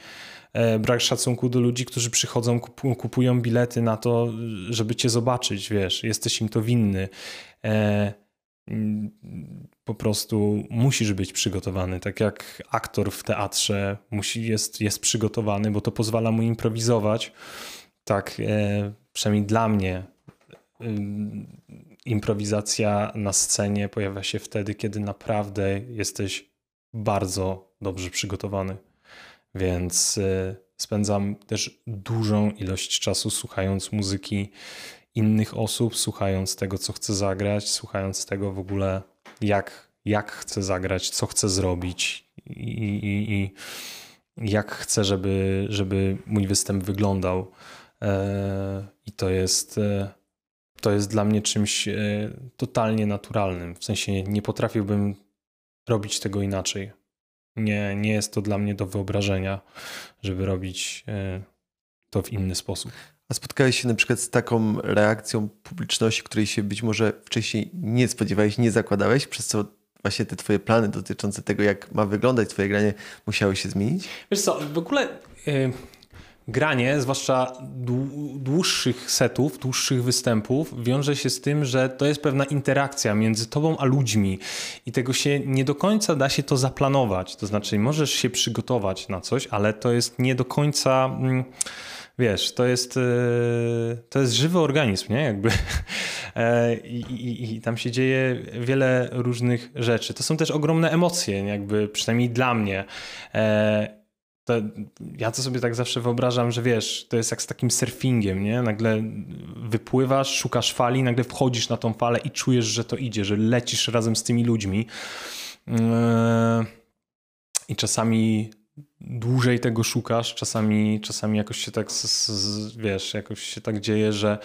e, brak szacunku do ludzi, którzy przychodzą, kupują bilety na to, żeby cię zobaczyć, wiesz, jesteś im to winny. E, po prostu musisz być przygotowany. Tak jak aktor w teatrze musi, jest, jest przygotowany, bo to pozwala mu improwizować. Tak, e, przynajmniej dla mnie, e, improwizacja na scenie pojawia się wtedy, kiedy naprawdę jesteś bardzo dobrze przygotowany. Więc e, spędzam też dużą ilość czasu słuchając muzyki innych osób, słuchając tego, co chcę zagrać, słuchając tego w ogóle, jak, jak chcę zagrać, co chcę zrobić. I, i, i jak chcę, żeby, żeby mój występ wyglądał. E, I to jest, e, to jest dla mnie czymś e, totalnie naturalnym. W sensie nie potrafiłbym robić tego inaczej. Nie, nie jest to dla mnie do wyobrażenia, żeby robić to w inny sposób. A spotkałeś się na przykład z taką reakcją publiczności, której się być może wcześniej nie spodziewałeś, nie zakładałeś, przez co właśnie te twoje plany dotyczące tego, jak ma wyglądać twoje granie, musiały się zmienić? Wiesz co, w ogóle yy, granie, zwłaszcza dłuższych setów, dłuższych występów, wiąże się z tym, że to jest pewna interakcja między tobą a ludźmi i tego się nie do końca da się to zaplanować. To znaczy, możesz się przygotować na coś, ale to jest nie do końca... Yy, wiesz, to jest, e, to jest żywy organizm, nie? Jakby. E, I, i, I, tam się dzieje wiele różnych rzeczy. To są też ogromne emocje, jakby przynajmniej dla mnie. E, to, ja to sobie tak zawsze wyobrażam, że wiesz, to jest jak z takim surfingiem, nie? Nagle wypływasz, szukasz fali, nagle wchodzisz na tą falę i czujesz, że to idzie, że lecisz razem z tymi ludźmi. I czasami dłużej tego szukasz, czasami, czasami jakoś się tak, wiesz, jakoś się tak dzieje, że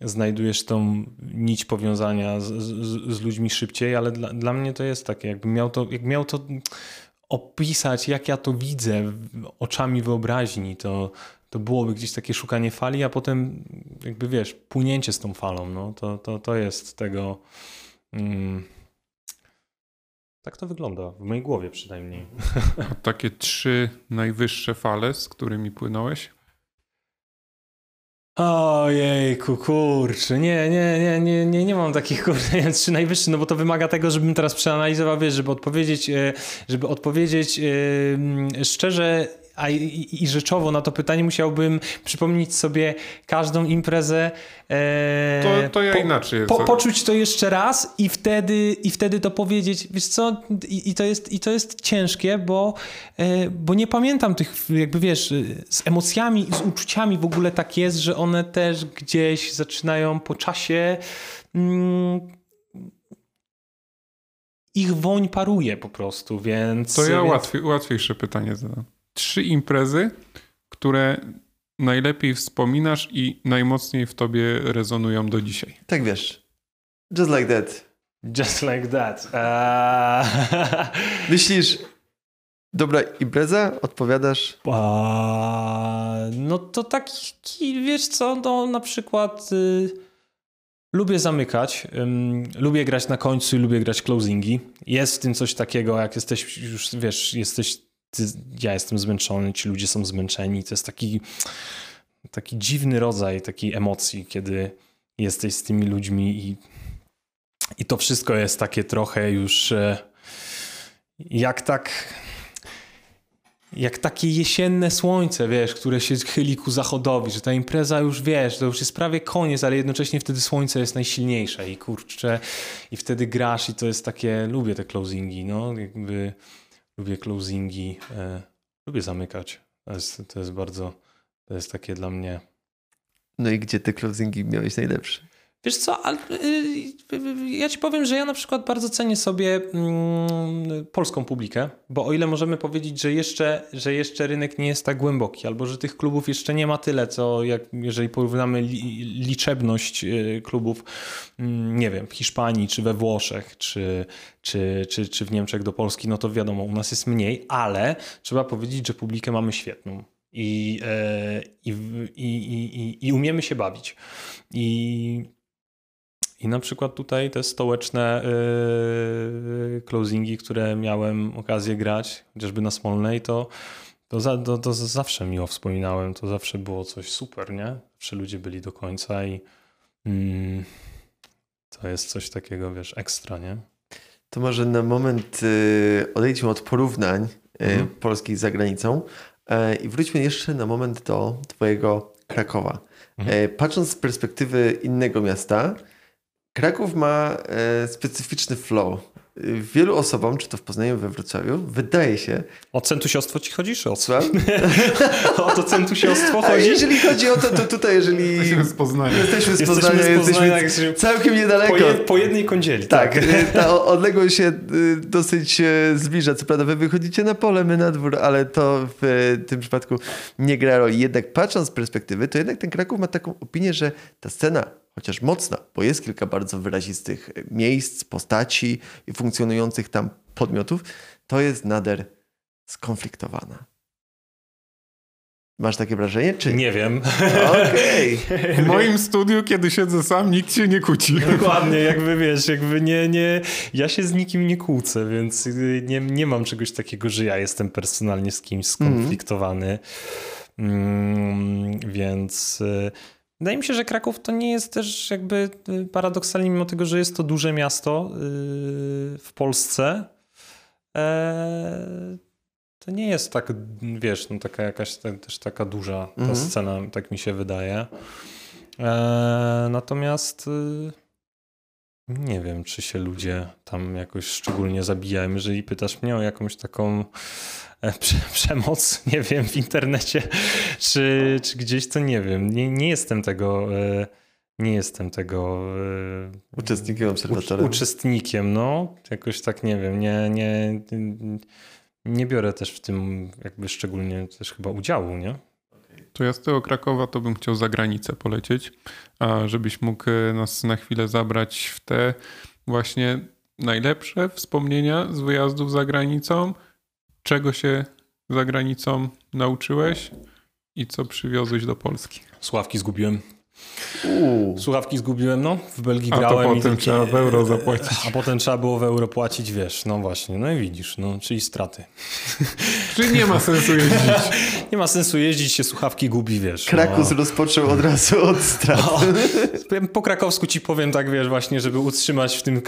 znajdujesz tą nić powiązania z, z, z ludźmi szybciej, ale dla, dla mnie to jest takie, jakbym miał to, jak miał to opisać, jak ja to widzę oczami wyobraźni, to, to byłoby gdzieś takie szukanie fali, a potem jakby wiesz, płynięcie z tą falą, no, to, to, to jest tego... Mm, tak to wygląda, w mojej głowie przynajmniej. A takie trzy najwyższe fale, z którymi płynąłeś? Ojejku, kurczę, nie, nie, nie, nie, nie, nie mam takich kurde, trzy najwyższe, no bo to wymaga tego, żebym teraz przeanalizował, wiesz, żeby odpowiedzieć, e, żeby odpowiedzieć e, szczerze a i, i, rzeczowo na to pytanie musiałbym przypomnieć sobie każdą imprezę. E, to, to ja po, inaczej. Po, poczuć to jeszcze raz i wtedy, i wtedy to powiedzieć. Wiesz co, i, i to, jest, i to jest ciężkie, bo, e, bo nie pamiętam tych, jakby wiesz, z emocjami, z uczuciami w ogóle tak jest, że one też gdzieś zaczynają po czasie. Mm, ich woń paruje po prostu, więc. To ja. Łatwiej, łatwiejsze pytanie zadam trzy imprezy, które najlepiej wspominasz i najmocniej w tobie rezonują do dzisiaj. Tak wiesz. Just like that. Just like that. Uh... Myślisz, dobra impreza? Odpowiadasz? Uh, no to taki, wiesz co, no na przykład... Y Lubię zamykać, um, lubię grać na końcu i lubię grać closingi. Jest w tym coś takiego, jak jesteś już, wiesz, jesteś ty, ja jestem zmęczony, ci ludzie są zmęczeni. To jest taki, taki dziwny rodzaj takiej emocji, kiedy jesteś z tymi ludźmi i, i to wszystko jest takie trochę już e, jak tak jak takie jesienne słońce, wiesz, które się chyli ku zachodowi, że ta impreza już, wiesz, to już jest prawie koniec, ale jednocześnie wtedy słońce jest najsilniejsze i kurczę, i wtedy grasz i to jest takie, lubię te closingi, no, jakby lubię closingi, e, lubię zamykać. To jest, to jest bardzo, to jest takie dla mnie. No i gdzie te closingi miałeś najlepsze? Wiesz co, ale, y, ja ci powiem, że ja na przykład bardzo cenię sobie mm, polską publikę, bo o ile możemy powiedzieć, że jeszcze, że jeszcze rynek nie jest tak głęboki, albo że tych klubów jeszcze nie ma tyle, co jak, jeżeli porównamy liczebność y, klubów, mm, nie wiem, w Hiszpanii, czy we Włoszech, czy, czy, czy, czy w Niemczech do Polski, no to wiadomo, u nas jest mniej, ale trzeba powiedzieć, że publikę mamy świetną. I, e, i, i, i, i umiemy się bawić. I i na przykład tutaj te stołeczne yy, closingi, które miałem okazję grać, chociażby na Smolnej, to, to, za, to, to zawsze miło wspominałem. To zawsze było coś super, nie? Zawsze ludzie byli do końca i mm, to jest coś takiego, wiesz, ekstra, nie? To może na moment y, odejdźmy od porównań y, mhm. polskich z zagranicą y, i wróćmy jeszcze na moment do Twojego Krakowa. Mhm. Patrząc z perspektywy innego miasta, Kraków ma e, specyficzny flow. Wielu osobom, czy to w Poznaniu, we Wrocławiu, wydaje się... O centusiostwo ci chodzisz? O, co? O to centusiostwo A chodzi? jeżeli chodzi o to, to tutaj, jeżeli... Jesteśmy z Poznania. Jesteśmy z Jesteśmy Poznania, z Poznania, jesteśmy jesteśmy całkiem niedaleko. Po, jed, po jednej kądzieli. Tak, y, ta o- odległość się y, dosyć e, zbliża. Co prawda wy wychodzicie na pole, my na dwór, ale to w e, tym przypadku nie gra roli. Jednak patrząc z perspektywy, to jednak ten Kraków ma taką opinię, że ta scena, chociaż mocna, bo jest kilka bardzo wyrazistych e, miejsc, postaci i funkcjonujących tam podmiotów, to jest nader skonfliktowana. Masz takie wrażenie, czy Nie wiem. Okej. W moim studiu, kiedy siedzę sam, nikt się nie kłóci. Dokładnie, jakby wiesz, jakby nie, nie, ja się z nikim nie kłócę, więc y, nie, nie mam czegoś takiego, że ja jestem personalnie z kimś skonfliktowany. Mm, więc y, wydaje mi się, że Kraków to nie jest też jakby y, paradoksalnie, mimo tego, że jest to duże miasto y, w Polsce, e, to nie jest tak, wiesz, no taka jakaś te- też taka duża ta Mhm. scena, tak mi się wydaje. E, natomiast y, nie wiem, czy się ludzie tam jakoś szczególnie zabijają. Jeżeli pytasz mnie o jakąś taką przemoc, nie wiem, w internecie, czy, czy gdzieś, to nie wiem. Nie, nie jestem tego. e, Nie jestem tego. e, Uczestnikiem, obserwatorem. Ucz, uczestnikiem, no. Jakoś tak nie wiem. Nie, nie, nie biorę też w tym jakby szczególnie też chyba udziału, nie? To ja z tego Krakowa to bym chciał za granicę polecieć, a żebyś mógł e, nas na chwilę zabrać w te właśnie najlepsze wspomnienia z wyjazdów za granicą, czego się za granicą nauczyłeś i co przywiozłeś do Polski. Słuchawki zgubiłem. Uuu. Słuchawki zgubiłem, no. W Belgii A to grałem. i potem takie- trzeba w euro zapłacić. A potem trzeba było w euro płacić, wiesz, no właśnie, no i widzisz, no, czyli straty. Czyli nie ma sensu jeździć. Nie ma sensu jeździć, się słuchawki gubi, wiesz. Krakus no. rozpoczął od razu od strat. No, po krakowsku ci powiem tak, wiesz, właśnie, żeby utrzymać w tym,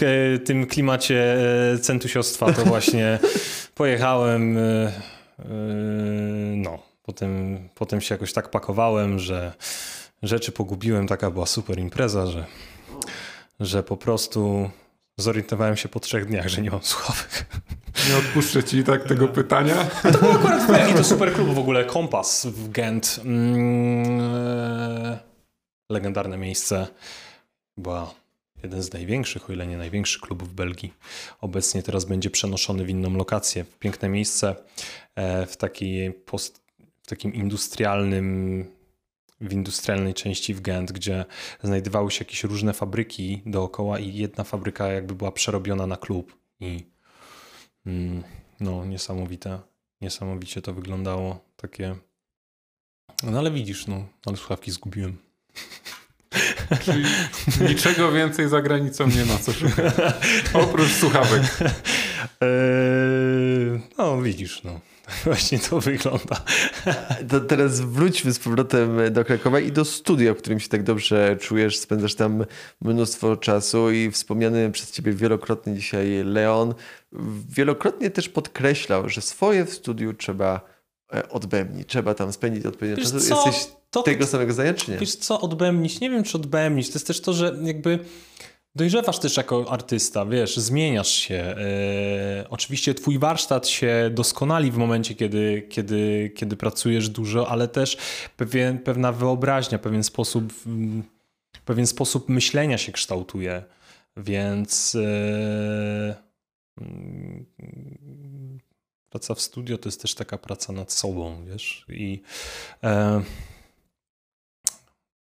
tym klimacie e, centusiostwa, to właśnie pojechałem, e, e, no, potem, potem się jakoś tak pakowałem, że rzeczy pogubiłem, taka była super impreza, że, że po prostu zorientowałem się po trzech dniach, że nie mam słuchawek. Nie odpuszczę ci tak tego pytania. To był akurat w to super klub w ogóle, Kompas w Gent. Mm, legendarne miejsce. Była jeden z największych, o ile nie największy klub w Belgii. Obecnie teraz będzie przenoszony w inną lokację. Piękne miejsce e, w takiej post, w takim industrialnym w industrialnej części w Gent, gdzie znajdowały się jakieś różne fabryki dookoła i jedna fabryka jakby była przerobiona na klub i mm, no niesamowite, niesamowicie to wyglądało, takie no ale widzisz, no, ale słuchawki zgubiłem. Czyli niczego więcej za granicą nie ma co szukać. Oprócz słuchawek. Eee, no widzisz, no. Właśnie to wygląda. To teraz wróćmy z powrotem do Krakowa i do studia, w którym się tak dobrze czujesz. Spędzasz tam mnóstwo czasu i wspomniany przez ciebie wielokrotnie dzisiaj Leon wielokrotnie też podkreślał, że swoje w studiu trzeba e, odbębnić. Trzeba tam spędzić odpowiednio co? Jesteś To- tego samego zdania, czy nie? Wiesz co, odbębnić? Nie wiem, czy odbębnić. To jest też to, że jakby dojrzewasz też jako artysta, wiesz, zmieniasz się. E, oczywiście twój warsztat się doskonali w momencie, kiedy, kiedy, kiedy pracujesz dużo, ale też pewien, pewna wyobraźnia, pewien sposób, mm, pewien sposób myślenia się kształtuje. Więc mm, praca w studio to jest też taka praca nad sobą, wiesz, i e,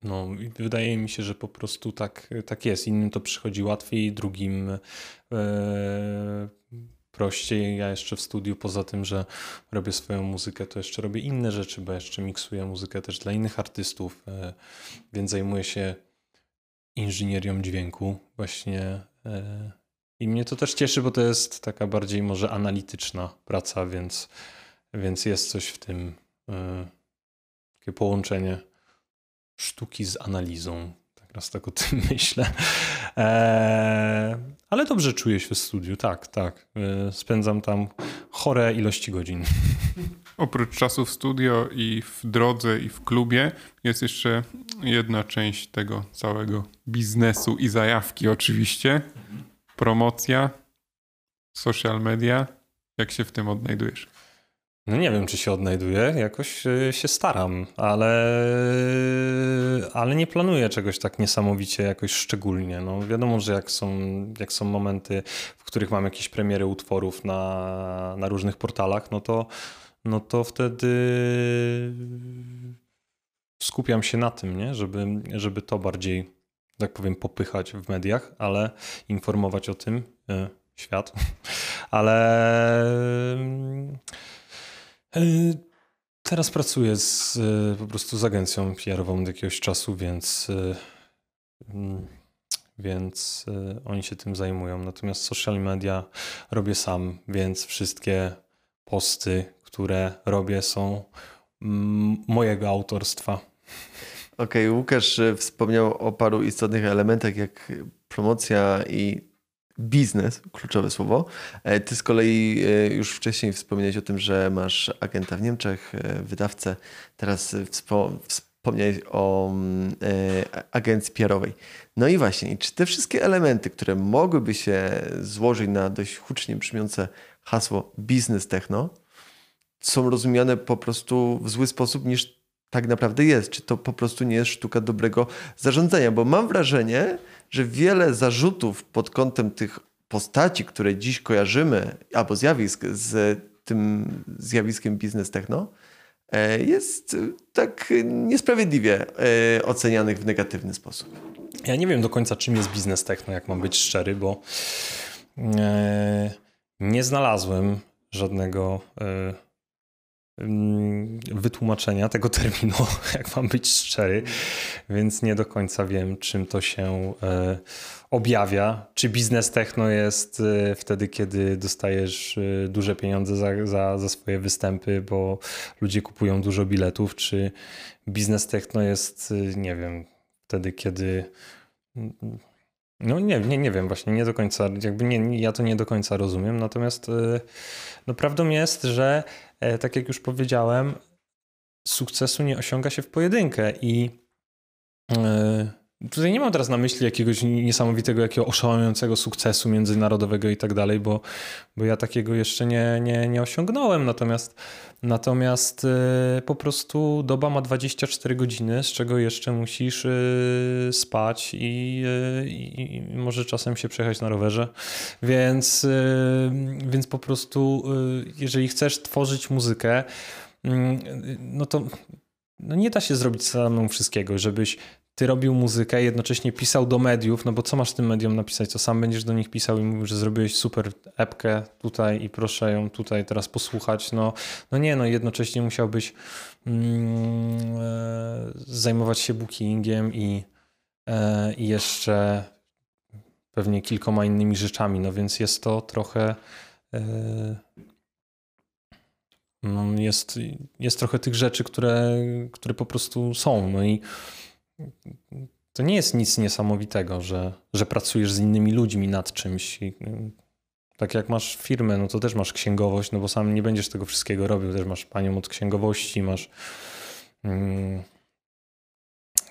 no, wydaje mi się, że po prostu tak, tak jest. Innym to przychodzi łatwiej, drugim e, prościej. Ja jeszcze w studiu, poza tym, że robię swoją muzykę, to jeszcze robię inne rzeczy, bo jeszcze miksuję muzykę też dla innych artystów, e, więc zajmuję się inżynierią dźwięku właśnie. E, I mnie to też cieszy, bo to jest taka bardziej może analityczna praca, więc, więc jest coś w tym, takie połączenie sztuki z analizą, tak Teraz tak o tym myślę. Eee, ale dobrze czuję się w studiu, tak, tak. Eee, spędzam tam chore ilości godzin. Oprócz czasu w studio i w drodze i w klubie jest jeszcze jedna część tego całego biznesu i zajawki oczywiście. Promocja, social media. Jak się w tym odnajdujesz? No nie wiem, czy się odnajduję, jakoś y, się staram, ale, ale nie planuję czegoś tak niesamowicie, jakoś szczególnie. No wiadomo, że jak są, jak są momenty, w których mam jakieś premiery utworów na, na różnych portalach, no to, no to wtedy skupiam się na tym, nie? Żeby, żeby to bardziej, tak powiem, popychać w mediach, ale informować o tym y, świat. Ale teraz pracuję z, y, po prostu z agencją PR-ową od jakiegoś czasu, więc mm, więc oni się tym zajmują. Natomiast social media robię sam, więc wszystkie posty, które robię są mm, mojego autorstwa. Okej, okay, Łukasz wspomniał o paru istotnych elementach, jak promocja i biznes, kluczowe słowo. E, ty z kolei e, już wcześniej wspomniałeś o tym, że masz agenta w Niemczech, e, wydawcę. Teraz wspomniałeś o mm, agencji PR-owej. No i właśnie, czy te wszystkie elementy, które mogłyby się złożyć na dość hucznie brzmiące hasło biznes techno, są rozumiane po prostu w zły sposób niż tak naprawdę jest. Czy to po prostu nie jest sztuka dobrego zarządzania? Bo mam wrażenie, że wiele zarzutów pod kątem tych postaci, które dziś kojarzymy, albo zjawisk z tym zjawiskiem biznes techno, e, jest tak niesprawiedliwie e, ocenianych w negatywny sposób. Ja nie wiem do końca, czym jest biznes techno, jak mam być szczery, bo e, nie znalazłem żadnego wytłumaczenia tego terminu, jak mam być szczery, więc nie do końca wiem, czym to się e, objawia. Czy biznes techno jest e, wtedy, kiedy dostajesz e, duże pieniądze za, za, za swoje występy, bo ludzie kupują dużo biletów, czy biznes techno jest, nie wiem, wtedy, kiedy. No nie, nie, nie wiem, właśnie nie do końca, jakby nie, ja to nie do końca rozumiem, natomiast no prawdą jest, że E, tak jak już powiedziałem, sukcesu nie osiąga się w pojedynkę i e, tutaj nie mam teraz na myśli jakiegoś niesamowitego, jakiego oszałamiającego sukcesu międzynarodowego i tak dalej, bo, bo ja takiego jeszcze nie, nie, nie osiągnąłem. Natomiast, natomiast e, po prostu doba ma 24 godziny, z czego jeszcze musisz spać i, i, i może czasem się przejechać na rowerze. Więc, więc po prostu, jeżeli chcesz tworzyć muzykę, mm, no to no nie da się zrobić samemu wszystkiego, żebyś ty robił muzykę, jednocześnie pisał do mediów, no bo co masz tym mediom napisać, co sam będziesz do nich pisał i mówisz, że zrobiłeś super epkę tutaj i proszę ją tutaj teraz posłuchać, no, no nie, no jednocześnie musiałbyś mm, e, zajmować się bookingiem i, e, i jeszcze pewnie kilkoma innymi rzeczami, no więc jest to trochę e, no jest, jest trochę tych rzeczy, które, które po prostu są, no i to nie jest nic niesamowitego, że, że pracujesz z innymi ludźmi nad czymś. I, tak jak masz firmę, no to też masz księgowość, no bo sam nie będziesz tego wszystkiego robił. Też masz panią od księgowości, masz mm,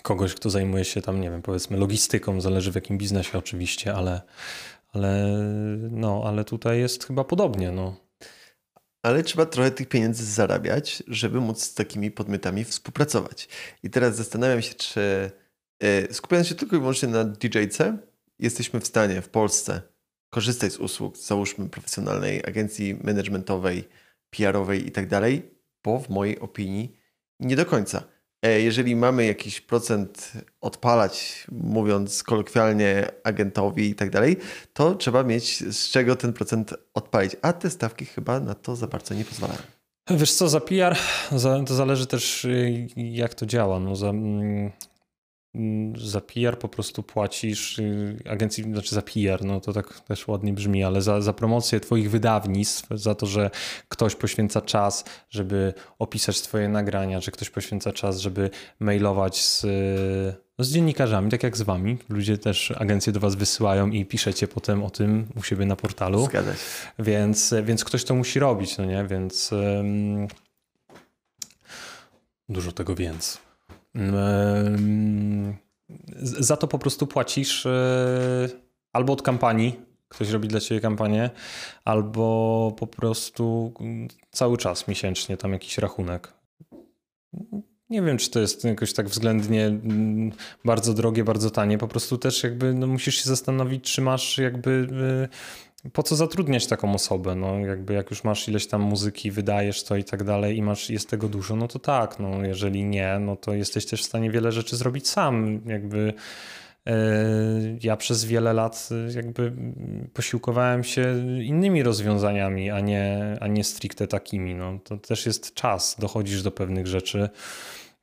kogoś, kto zajmuje się tam, nie wiem, powiedzmy logistyką, zależy w jakim biznesie oczywiście, ale, ale, no, ale tutaj jest chyba podobnie. No. Ale trzeba trochę tych pieniędzy zarabiać, żeby móc z takimi podmiotami współpracować. I teraz zastanawiam się, czy e, skupiając się tylko i wyłącznie na DJ-ce, jesteśmy w stanie w Polsce korzystać z usług, załóżmy, profesjonalnej agencji managementowej, PR-owej i tak dalej, bo w mojej opinii nie do końca. E, jeżeli mamy jakiś procent odpalać, mówiąc kolokwialnie agentowi i tak dalej, to trzeba mieć z czego ten procent odpalić, a te stawki chyba na to za bardzo nie pozwalają. Wiesz co, za PR to zależy też y, jak to działa. No za, mm, za PR po prostu płacisz y, agencji, znaczy za PR, no to tak też ładnie brzmi, ale za, za promocję twoich wydawnictw, za to, że ktoś poświęca czas, żeby opisać twoje nagrania, że ktoś poświęca czas, żeby mailować z z dziennikarzami, tak jak z wami. Ludzie też agencje do was wysyłają i piszecie potem o tym u siebie na portalu. Zgadza się. Więc, więc ktoś to musi robić, no nie? Więc um, dużo tego więc. Za to po prostu płacisz e, albo od kampanii, ktoś robi dla ciebie kampanię, albo po prostu cały czas miesięcznie tam jakiś rachunek. Nie wiem, czy to jest jakoś tak względnie mm, bardzo drogie, bardzo tanie. Po prostu też jakby no, musisz się zastanowić, czy masz jakby y, po co zatrudniać taką osobę? No, jakby jak już masz ileś tam muzyki, wydajesz to i tak dalej i masz, jest tego dużo, no to tak, no jeżeli nie, no to jesteś też w stanie wiele rzeczy zrobić sam, jakby E, ja przez wiele lat e, jakby posiłkowałem się innymi rozwiązaniami, a nie, a nie stricte takimi. No, to też jest czas, dochodzisz do pewnych rzeczy,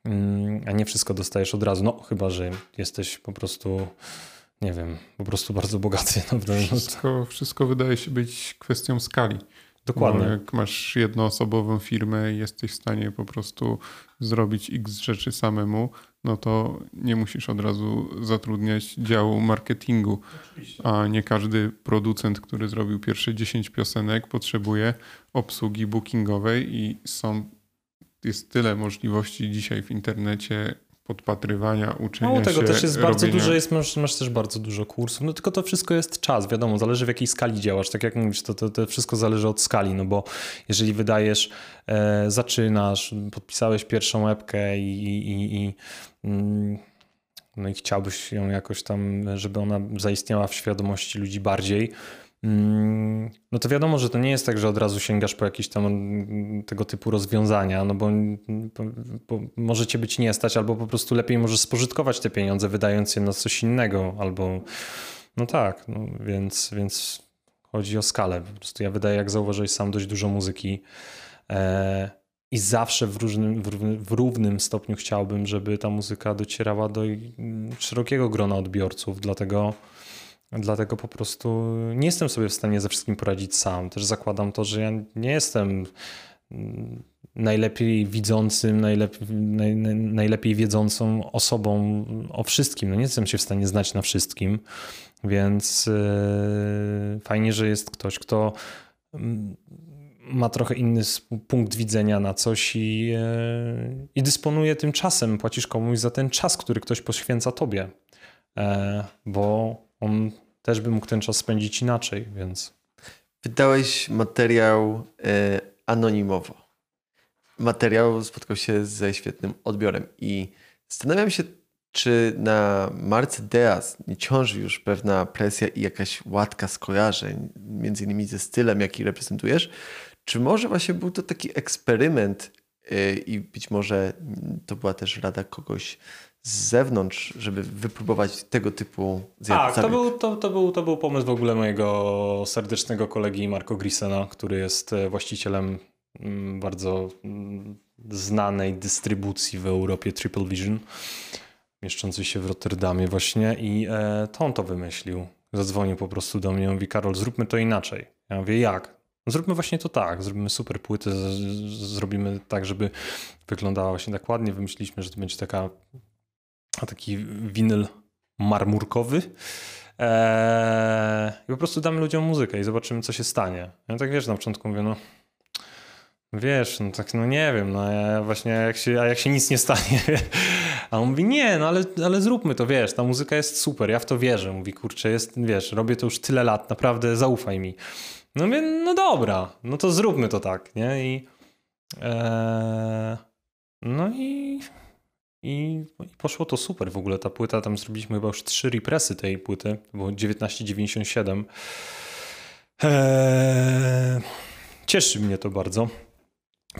mm, a nie wszystko dostajesz od razu. No, chyba, że jesteś po prostu, nie wiem, po prostu bardzo bogaty. Dobra, wszystko, wszystko wydaje się być kwestią skali. Dokładnie. No, jak masz jednoosobową firmę i jesteś w stanie po prostu zrobić x rzeczy samemu, no to nie musisz od razu zatrudniać działu marketingu. Oczywiście. A nie każdy producent, który zrobił pierwsze 10 piosenek, potrzebuje obsługi bookingowej i są, jest tyle możliwości dzisiaj w internecie podpatrywania, uczenia Mało tego, się, też jest bardzo dużo, jest, masz, masz, też bardzo dużo kursów, no tylko to wszystko jest czas, wiadomo, zależy w jakiej skali działasz, tak jak mówisz, to, to, to wszystko zależy od skali, no bo jeżeli wydajesz, e, zaczynasz, podpisałeś pierwszą epkę i, i, i mm, no i chciałbyś ją jakoś tam, żeby ona zaistniała w świadomości ludzi bardziej, no to wiadomo, że to nie jest tak, że od razu sięgasz po jakieś tam mm, tego typu rozwiązania, no bo, bo możecie być nie stać, albo po prostu lepiej możesz spożytkować te pieniądze, wydając je na coś innego, albo no tak, no więc, więc chodzi o skalę. Po prostu ja wydaję, jak zauważyłeś sam, dość dużo muzyki e, i zawsze w, różnym, w równym stopniu chciałbym, żeby ta muzyka docierała do szerokiego grona odbiorców, dlatego Dlatego po prostu nie jestem sobie w stanie ze wszystkim poradzić sam. Też zakładam to, że ja nie jestem mm, najlepiej widzącym, najlepiej, naj, najlepiej wiedzącą osobą o wszystkim. No nie jestem się w stanie znać na wszystkim, więc yy, fajnie, że jest ktoś, kto yy, ma trochę inny punkt widzenia na coś i, yy, i dysponuje tym czasem. Płacisz komuś za ten czas, który ktoś poświęca tobie, e, bo on też by mógł ten czas spędzić inaczej, więc. Wydałeś materiał e, anonimowo. Materiał spotkał się ze świetnym odbiorem i zastanawiam się, czy na Marce Deas nie ciąży już pewna presja i jakaś łatka skojarzeń, między innymi ze stylem, jaki reprezentujesz, czy może właśnie był to taki eksperyment e, i być może to była też rada kogoś z zewnątrz, żeby wypróbować tego typu zjawiska. Tak, to był, to, to, był, to był pomysł w ogóle mojego serdecznego kolegi Marco Grisena, który jest e, właścicielem mm, bardzo mm, znanej dystrybucji w Europie Triple Vision, mieszczącej się w Rotterdamie właśnie i e, to on to wymyślił. Zadzwonił po prostu do mnie i mówi, Karol, zróbmy to inaczej. Ja mówię, jak? Zróbmy właśnie to tak, zrobimy super płyty, zrobimy tak, żeby wyglądała właśnie tak ładnie. Wymyśliliśmy, że to będzie taka taki winyl marmurkowy. Eee, I po prostu damy ludziom muzykę i zobaczymy, co się stanie. Ja tak wiesz, na początku mówię, no wiesz, no tak, no nie wiem, no ja właśnie, jak się, a jak się nic nie stanie? A on mówi, nie, no ale, ale zróbmy to, wiesz, ta muzyka jest super, ja w to wierzę. Mówi, kurczę, jest, wiesz, robię to już tyle lat, naprawdę zaufaj mi. No mówię, no dobra, no to zróbmy to tak, nie? I, e, no i i, I, poszło to super w ogóle. Ta płyta, tam zrobiliśmy chyba już trzy represy tej płyty, było 1997. Eee, cieszy mnie to bardzo.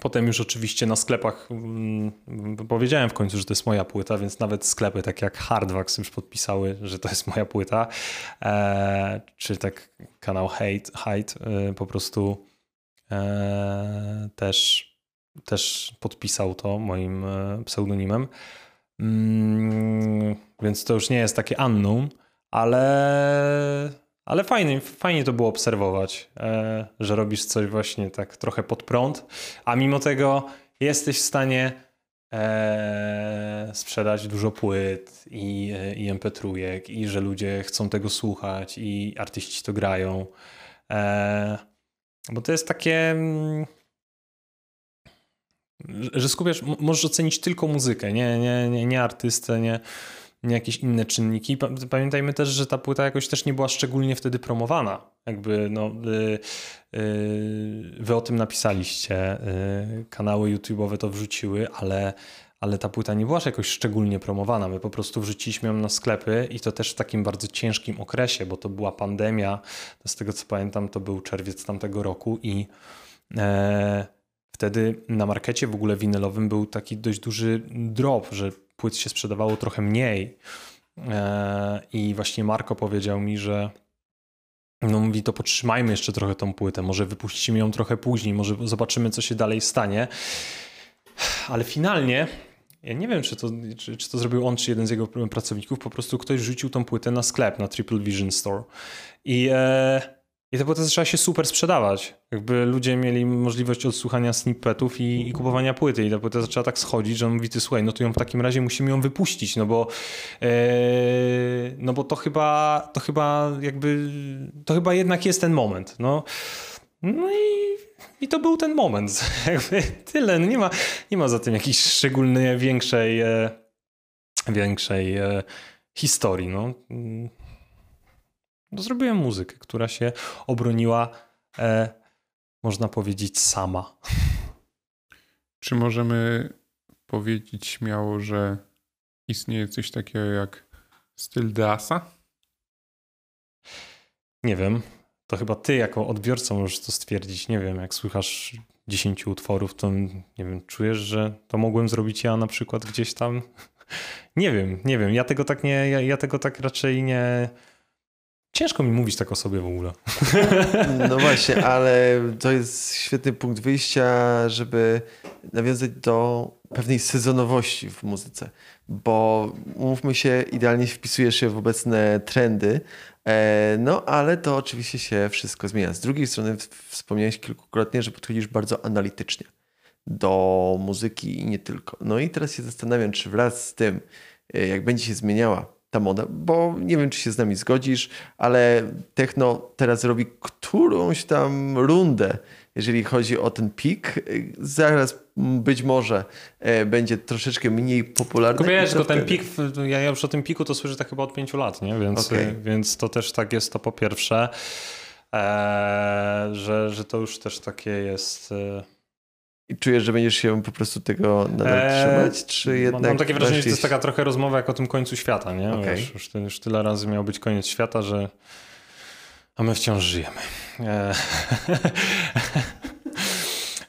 Potem już oczywiście na sklepach mm, powiedziałem w końcu, że to jest moja płyta, więc nawet sklepy takie jak Hardwax już podpisały, że to jest moja płyta. Eee, czy tak kanał Hate, Hate e, po prostu e, też też podpisał to moim e, pseudonimem. Mm, więc to już nie jest takie unknown, ale, ale fajnie, fajnie to było obserwować, e, że robisz coś właśnie tak trochę pod prąd, a mimo tego jesteś w stanie e, sprzedać dużo płyt i, i mp3, i że ludzie chcą tego słuchać i artyści to grają. Bo to jest takie, mm, że skupiasz, możesz ocenić tylko muzykę, nie, nie, nie, nie artystę, nie, nie jakieś inne czynniki. Pamiętajmy też, że ta płyta jakoś też nie była szczególnie wtedy promowana. Jakby no, y, y, wy o tym napisaliście, y, kanały YouTube'owe to wrzuciły, ale, ale ta płyta nie była jakoś szczególnie promowana. My po prostu wrzuciliśmy ją na sklepy i to też w takim bardzo ciężkim okresie, bo to była pandemia. Z tego co pamiętam, to był czerwiec tamtego roku i e, wtedy na markecie w ogóle winylowym był taki dość duży drop, że płyt się sprzedawało trochę mniej. E, I właśnie Marko powiedział mi, że no mówi, to potrzymajmy jeszcze trochę tą płytę, może wypuścimy ją trochę później, może zobaczymy, co się dalej stanie. Ale finalnie, ja nie wiem, czy to, czy, czy to zrobił on, czy jeden z jego pracowników, po prostu ktoś rzucił tą płytę na sklep, na Triple Vision Store. I e, i ta płyta zaczęła się super sprzedawać. Jakby ludzie mieli możliwość odsłuchania snippetów i, i, kupowania płyty. I ta płyta zaczęła tak schodzić, że on mówi, ty słuchaj, no to ją w takim razie musimy ją wypuścić, no bo ee, no bo to chyba, to chyba jakby, to chyba jednak jest ten moment, no. No i, i to był ten moment. Jakby tyle, no nie ma, nie ma za tym jakiejś szczególnej, większej, e, większej e, historii, no no, zrobiłem muzykę, która się obroniła, e, można powiedzieć, sama. Czy możemy powiedzieć śmiało, że istnieje coś takiego jak styl Deasa? Nie wiem. To chyba ty jako odbiorca możesz to stwierdzić. Nie wiem, jak słuchasz 10 utworów, to nie wiem, czujesz, że to mogłem zrobić ja na przykład gdzieś tam? Nie wiem, nie wiem. Ja tego tak nie, ja, ja tego tak raczej nie, Ciężko mi mówić tak o sobie w ogóle. No właśnie, ale to jest świetny punkt wyjścia, żeby nawiązać do pewnej sezonowości w muzyce, bo mówmy się, idealnie wpisujesz się w obecne trendy, e, no ale to oczywiście się wszystko zmienia. Z drugiej strony wspomniałeś kilkukrotnie, że podchodzisz bardzo analitycznie do muzyki i nie tylko. No i teraz się zastanawiam, czy wraz z tym, e, jak będzie się zmieniała ta moda, bo nie wiem, czy się z nami zgodzisz, ale techno teraz robi którąś tam rundę, jeżeli chodzi o ten pik. Zaraz być może e, będzie troszeczkę mniej popularny. Tylko wiesz, to ten pik, ja już o tym piku to słyszę tak chyba od pięciu lat, nie? Więc, okay. więc to też tak jest to po pierwsze, e, że, że to już też takie jest... E, i czujesz, że będziesz się po prostu tego nadal eee, trzymać, czy jednak... Mam takie wrażenie, że to jest taka trochę rozmowa jak o tym końcu świata, nie? Okay. Wiesz, już, już, tyle razy miał być koniec świata, że... A my wciąż żyjemy.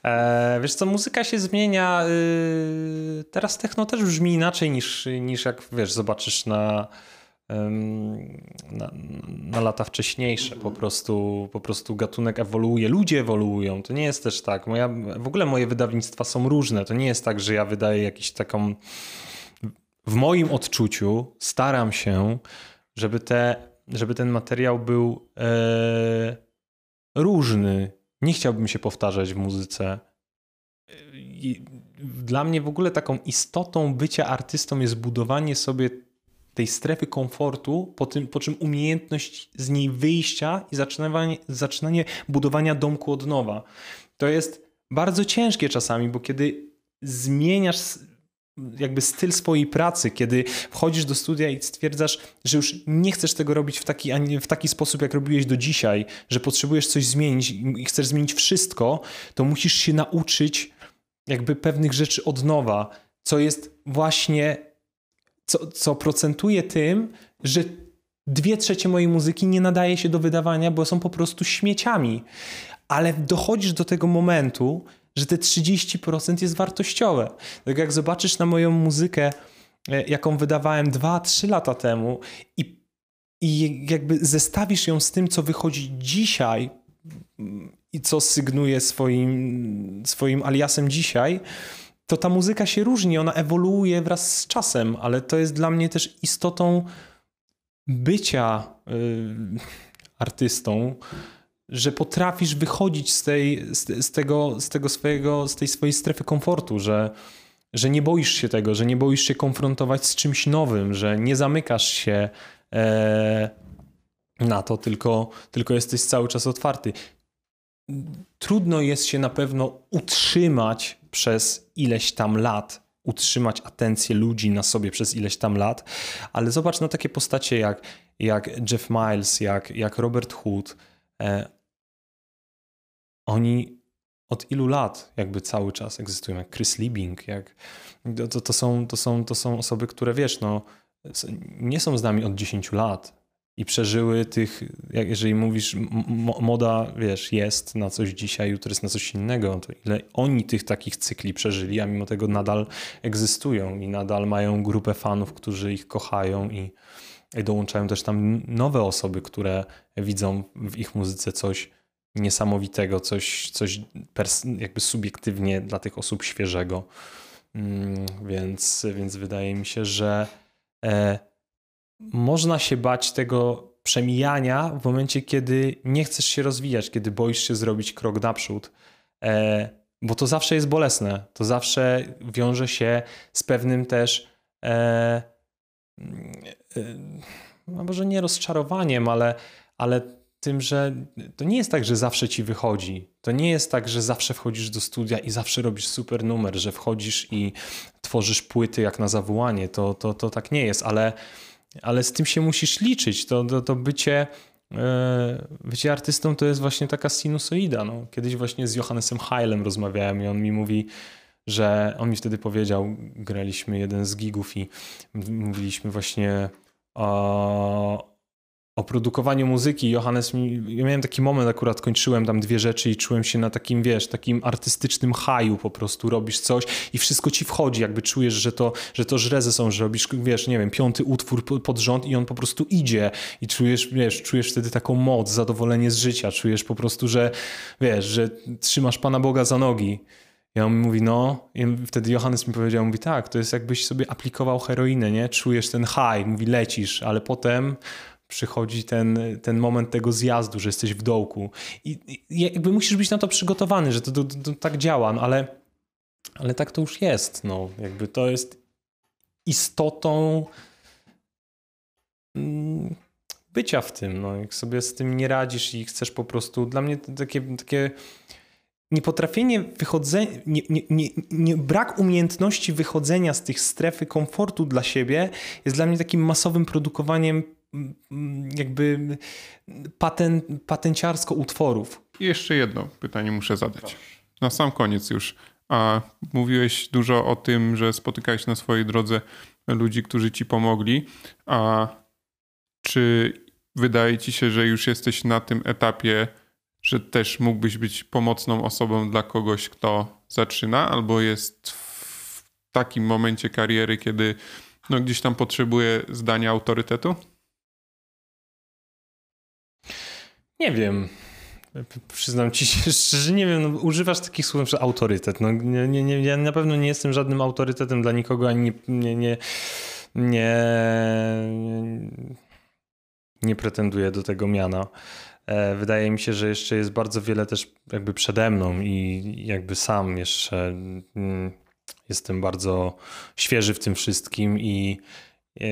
Eee, wiesz co, muzyka się zmienia. Yy... Teraz techno też brzmi inaczej niż, niż jak, wiesz, zobaczysz na na, na, lata wcześniejsze. Po prostu, po prostu gatunek ewoluuje, ludzie ewoluują. To nie jest też tak. Moja, w ogóle moje wydawnictwa są różne. To nie jest tak, że ja wydaję jakiś taką. W moim odczuciu staram się, żeby, te, żeby ten materiał był e, różny. Nie chciałbym się powtarzać w muzyce. Dla mnie w ogóle taką istotą bycia artystą jest budowanie sobie tej strefy komfortu, po, tym, po czym umiejętność z niej wyjścia i zaczynanie, zaczynanie budowania domku od nowa. To jest bardzo ciężkie czasami, bo kiedy zmieniasz jakby styl swojej pracy, kiedy wchodzisz do studia i stwierdzasz, że już nie chcesz tego robić w taki, w taki sposób, jak robiłeś do dzisiaj, że potrzebujesz coś zmienić i chcesz zmienić wszystko, to musisz się nauczyć jakby pewnych rzeczy od nowa, co jest właśnie co, co procentuje tym, że dwie trzecie mojej muzyki nie nadaje się do wydawania, bo są po prostu śmieciami. Ale dochodzisz do tego momentu, że te 30% jest wartościowe. Tak jak zobaczysz na moją muzykę, e, jaką wydawałem 2-3 lata temu i, i jakby zestawisz ją z tym, co wychodzi dzisiaj i co sygnuje swoim, swoim aliasem dzisiaj, to ta muzyka się różni, ona ewoluuje wraz z czasem, ale to jest dla mnie też istotą bycia y, artystą, że potrafisz wychodzić z tej, z, z, tego, z tego swojego, z tej swojej strefy komfortu, że, że nie boisz się tego, że nie boisz się konfrontować z czymś nowym, że nie zamykasz się e, na to, tylko, tylko jesteś cały czas otwarty. Trudno jest się na pewno utrzymać przez ileś tam lat, utrzymać atencję ludzi na sobie przez ileś tam lat, ale zobacz na takie postacie jak, jak Jeff Miles, jak, jak Robert Hood. E, oni od ilu lat jakby cały czas egzystują, jak Chris Liebing, jak, to, to, są, to, są, to są osoby, które wiesz, no, nie są z nami od 10 lat i przeżyły tych, jak jeżeli mówisz, moda, wiesz, jest na coś dzisiaj, jutro jest na coś innego, to ile oni tych takich cykli przeżyli, a mimo tego nadal egzystują i nadal mają grupę fanów, którzy ich kochają i, i dołączają też tam nowe osoby, które widzą w ich muzyce coś niesamowitego, coś, coś jakby subiektywnie dla tych osób świeżego. Mm, więc, więc wydaje mi się, że e, można się bać tego przemijania w momencie, kiedy nie chcesz się rozwijać, kiedy boisz się zrobić krok naprzód. E, bo to zawsze jest bolesne. To zawsze wiąże się z pewnym też. E, e, no może nie rozczarowaniem, ale, ale tym, że to nie jest tak, że zawsze ci wychodzi. To nie jest tak, że zawsze wchodzisz do studia i zawsze robisz super numer, że wchodzisz i tworzysz płyty jak na zawołanie. To, to, to tak nie jest, ale, ale z tym się musisz liczyć. To, to, to bycie, e, bycie artystą to jest właśnie taka sinusoida. No. Kiedyś właśnie z Johannesem Heilem rozmawiałem i on mi mówi, że on mi wtedy powiedział, graliśmy jeden z gigów i mówiliśmy właśnie o, o produkowaniu muzyki. Johannes, ja miałem taki moment, akurat kończyłem tam dwie rzeczy i czułem się na takim, wiesz, takim artystycznym haju po prostu. Robisz coś i wszystko ci wchodzi, jakby czujesz, że to, że to żrezy są, że robisz, wiesz, nie wiem, piąty utwór pod rząd i on po prostu idzie i czujesz, wiesz, czujesz wtedy taką moc, zadowolenie z życia, czujesz po prostu, że, wiesz, że trzymasz Pana Boga za nogi. I on mówi, no, i wtedy Johannes mi powiedział, mówi, tak, to jest jakbyś sobie aplikował heroinę, nie? Czujesz ten high, mówi, lecisz, ale potem przychodzi ten, ten moment tego zjazdu, że jesteś w dołku. I, i jakby musisz być na to przygotowany, że to, to, to, tak działa, no ale, ale tak to już jest. No, jakby to jest istotą mm, bycia w tym. No, jak sobie z tym nie radzisz i chcesz po prostu. Dla mnie takie, takie niepotrafienie wychodzenia, nie, nie, nie, nie, brak umiejętności wychodzenia z tych strefy komfortu dla siebie jest dla mnie takim masowym produkowaniem jakby patent, patenciarsko utworów. Jeszcze jedno pytanie muszę zadać. Na sam koniec już. A mówiłeś dużo o tym, że spotykałeś na swojej drodze ludzi, którzy ci pomogli. A czy wydaje ci się, że już jesteś na tym etapie, że też mógłbyś być pomocną osobą dla kogoś, kto zaczyna, albo jest w takim momencie kariery, kiedy no, gdzieś tam potrzebuje zdania autorytetu? Nie wiem. Przyznam ci się szczerze, nie wiem, no, używasz takich słów, że autorytet. No, nie, nie, ja na pewno nie jestem żadnym autorytetem dla nikogo, ani nie, nie, nie, nie, pretenduję do tego miana. E, wydaje mi się, że jeszcze jest bardzo wiele też jakby przede mną i jakby sam jeszcze mm, jestem bardzo świeży w tym wszystkim i e,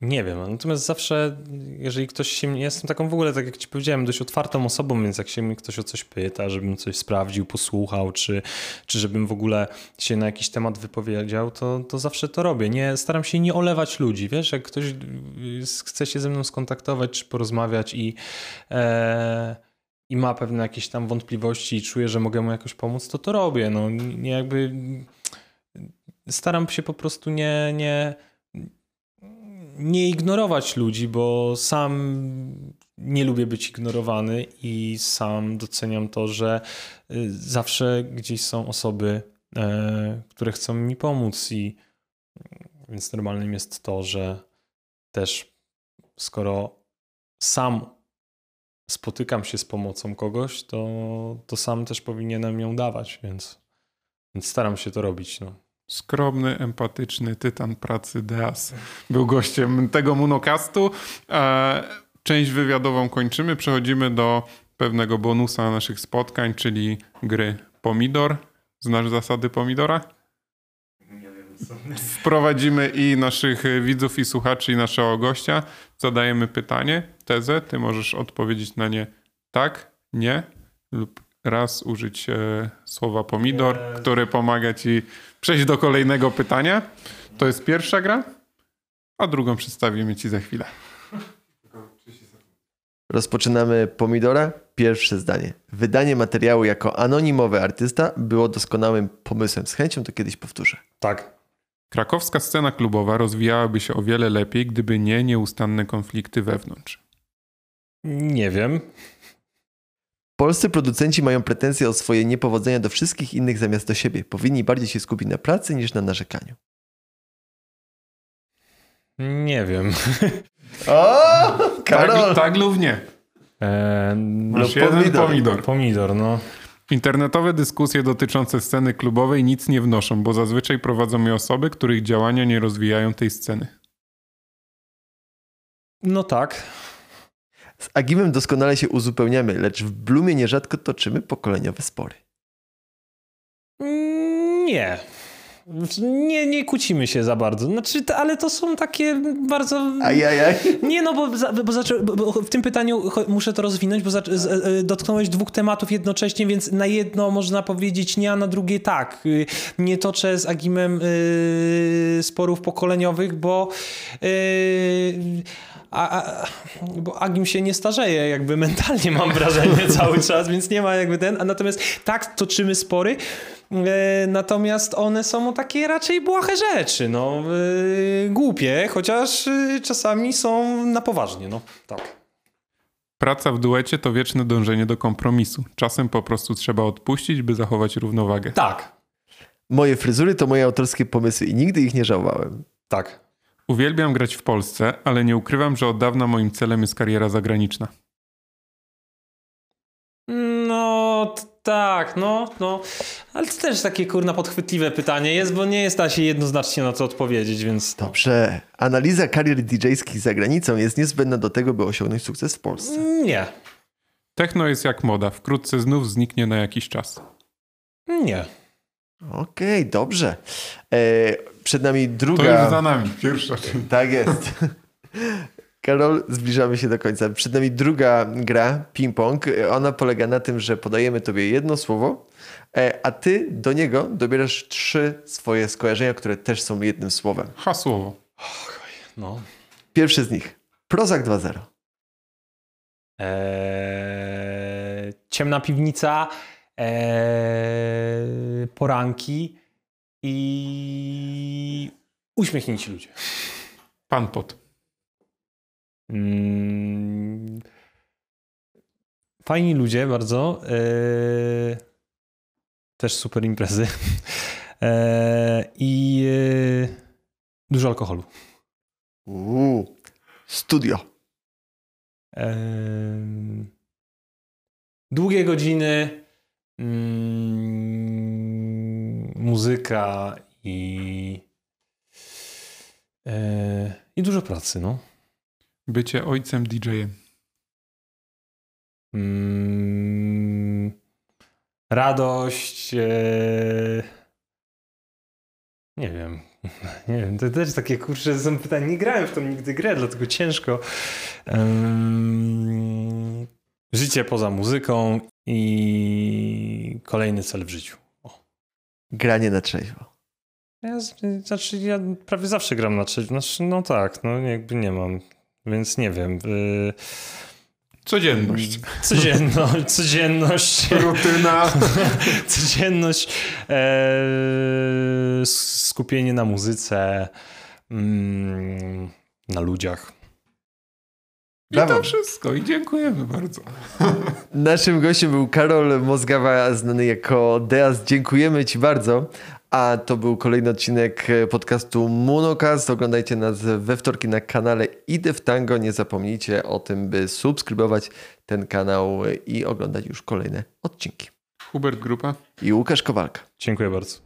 nie wiem, natomiast zawsze, jeżeli ktoś się. Ja jestem taką w ogóle, tak jak ci powiedziałem, dość otwartą osobą, więc jak się mnie ktoś o coś pyta, żebym coś sprawdził, posłuchał, czy, czy żebym w ogóle się na jakiś temat wypowiedział, to, to zawsze to robię. Nie, staram się nie olewać ludzi. Wiesz, jak ktoś chce się ze mną skontaktować, czy porozmawiać i. E, i ma pewne jakieś tam wątpliwości i czuje, że mogę mu jakoś pomóc, to to robię. No, nie jakby staram się po prostu nie, nie, nie ignorować ludzi, bo sam nie lubię być ignorowany i sam doceniam to, że y, zawsze gdzieś są osoby, e, które chcą mi pomóc i więc normalnym jest to, że też skoro sam spotykam się z pomocą kogoś, to, to sam też powinienem ją dawać, więc, więc staram się to robić. No. Skromny, empatyczny tytan pracy Deas był gościem tego monocastu. E, część wywiadową kończymy, przechodzimy do pewnego bonusa naszych spotkań, czyli gry Pomidor. Znasz zasady Pomidora? Wprowadzimy i naszych widzów, i słuchaczy, i naszego gościa. Zadajemy pytanie, tezę. Ty możesz odpowiedzieć na nie tak, nie lub raz użyć e, słowa pomidor, które pomaga ci przejść do kolejnego pytania. To jest pierwsza gra, a drugą przedstawimy ci za chwilę. Rozpoczynamy pomidora. Pierwsze zdanie. Wydanie materiału jako anonimowy artysta było doskonałym pomysłem. Z chęcią to kiedyś powtórzę. Tak. Krakowska scena klubowa rozwijałaby się o wiele lepiej, gdyby nie nieustanne konflikty wewnątrz. Nie wiem. Polscy producenci mają pretensje o swoje niepowodzenia do wszystkich innych zamiast do siebie. Powinni bardziej się skupić na pracy niż na narzekaniu. Nie wiem. O, Tak, tak lub nie. Eee, Masz jeden pomidor. pomidor. pomidor, no. Internetowe dyskusje dotyczące sceny klubowej nic nie wnoszą, bo zazwyczaj prowadzą je osoby, których działania nie rozwijają tej sceny. No tak. Z Agimem doskonale się uzupełniamy, lecz w Blumie nierzadko toczymy pokoleniowe spory. Mm, Nie. Nie, nie kłócimy się za bardzo. Znaczy, ale to są takie bardzo. Ajajaj. Nie, no bo, bo, bo, bo w tym pytaniu muszę to rozwinąć, bo z, e, dotknąłeś dwóch tematów jednocześnie, więc na jedno można powiedzieć nie, a na drugie tak. Y, Nie toczę z Agimem y, sporów pokoleniowych, bo. y, a, a, bo Agim się nie starzeje, jakby mentalnie mam wrażenie cały czas, więc nie ma jakby ten. A natomiast tak toczymy spory, e, natomiast one są takie raczej błahe rzeczy, no e, głupie, chociaż e, czasami są na poważnie, no tak. Praca w duecie to wieczne dążenie do kompromisu. Czasem po prostu trzeba odpuścić, by zachować równowagę. Tak, Moje fryzury to moje autorskie pomysły i nigdy ich nie żałowałem. tak. Uwielbiam grać w Polsce, ale nie ukrywam, że od dawna moim celem jest kariera zagraniczna. No tak, no, no. Ale to też takie kurna podchwytliwe pytanie jest, bo nie jest da się jednoznacznie na to odpowiedzieć, więc Dobrze. Analiza karier DJ-skich za granicą jest niezbędna do tego, by osiągnąć sukces w Polsce. nie, Techno jest jak moda, wkrótce znów zniknie na jakiś czas. nie. Okej, dobrze. E, przed nami To druga... już za nami, pierwsza. Tak jest. Karol, zbliżamy się do końca. Przed nami druga gra, ping-pong. Ona polega na tym, że podajemy tobie jedno słowo, e, a ty do niego dobierasz trzy swoje skojarzenia, które też są jednym słowem. Hasłowo. No. Pierwszy z nich. Prozak 2.0. Eee, ciemna piwnica, eee, poranki i uśmiechnięci ludzie. Pan pot. Mm, fajni ludzie bardzo. Eee, też super imprezy. Eee, I eee, dużo alkoholu. Uuu. Studio. Długie godziny, mm, muzyka i, e, i dużo pracy, no. Bycie ojcem DJ-em. Mm, radość. E, nie wiem. Nie wiem, to też takie kurcze są pytania. Nie grałem w tą nigdy grę, dlatego ciężko. Em, życie poza muzyką i kolejny cel w życiu. Granie na trzeźwo. Ja, znaczy, ja prawie zawsze gram na trzecim. Znaczy, no tak, no jakby nie mam. Więc nie wiem. Y, Codzienność. codzienność, codzienność. Rutyna. codzienność, e, skupienie na muzyce, mm, na ludziach. I Brawo. to wszystko. I dziękujemy bardzo. Naszym gościem był Karol Mozgawa, znany jako Deas. Dziękujemy Ci bardzo. A to był kolejny odcinek podcastu Monocast. Oglądajcie nas we wtorki na kanale Idę w Tango. Nie zapomnijcie o tym, by subskrybować ten kanał i oglądać już kolejne odcinki. Hubert Grupa. I Łukasz Kowalka. Dziękuję bardzo.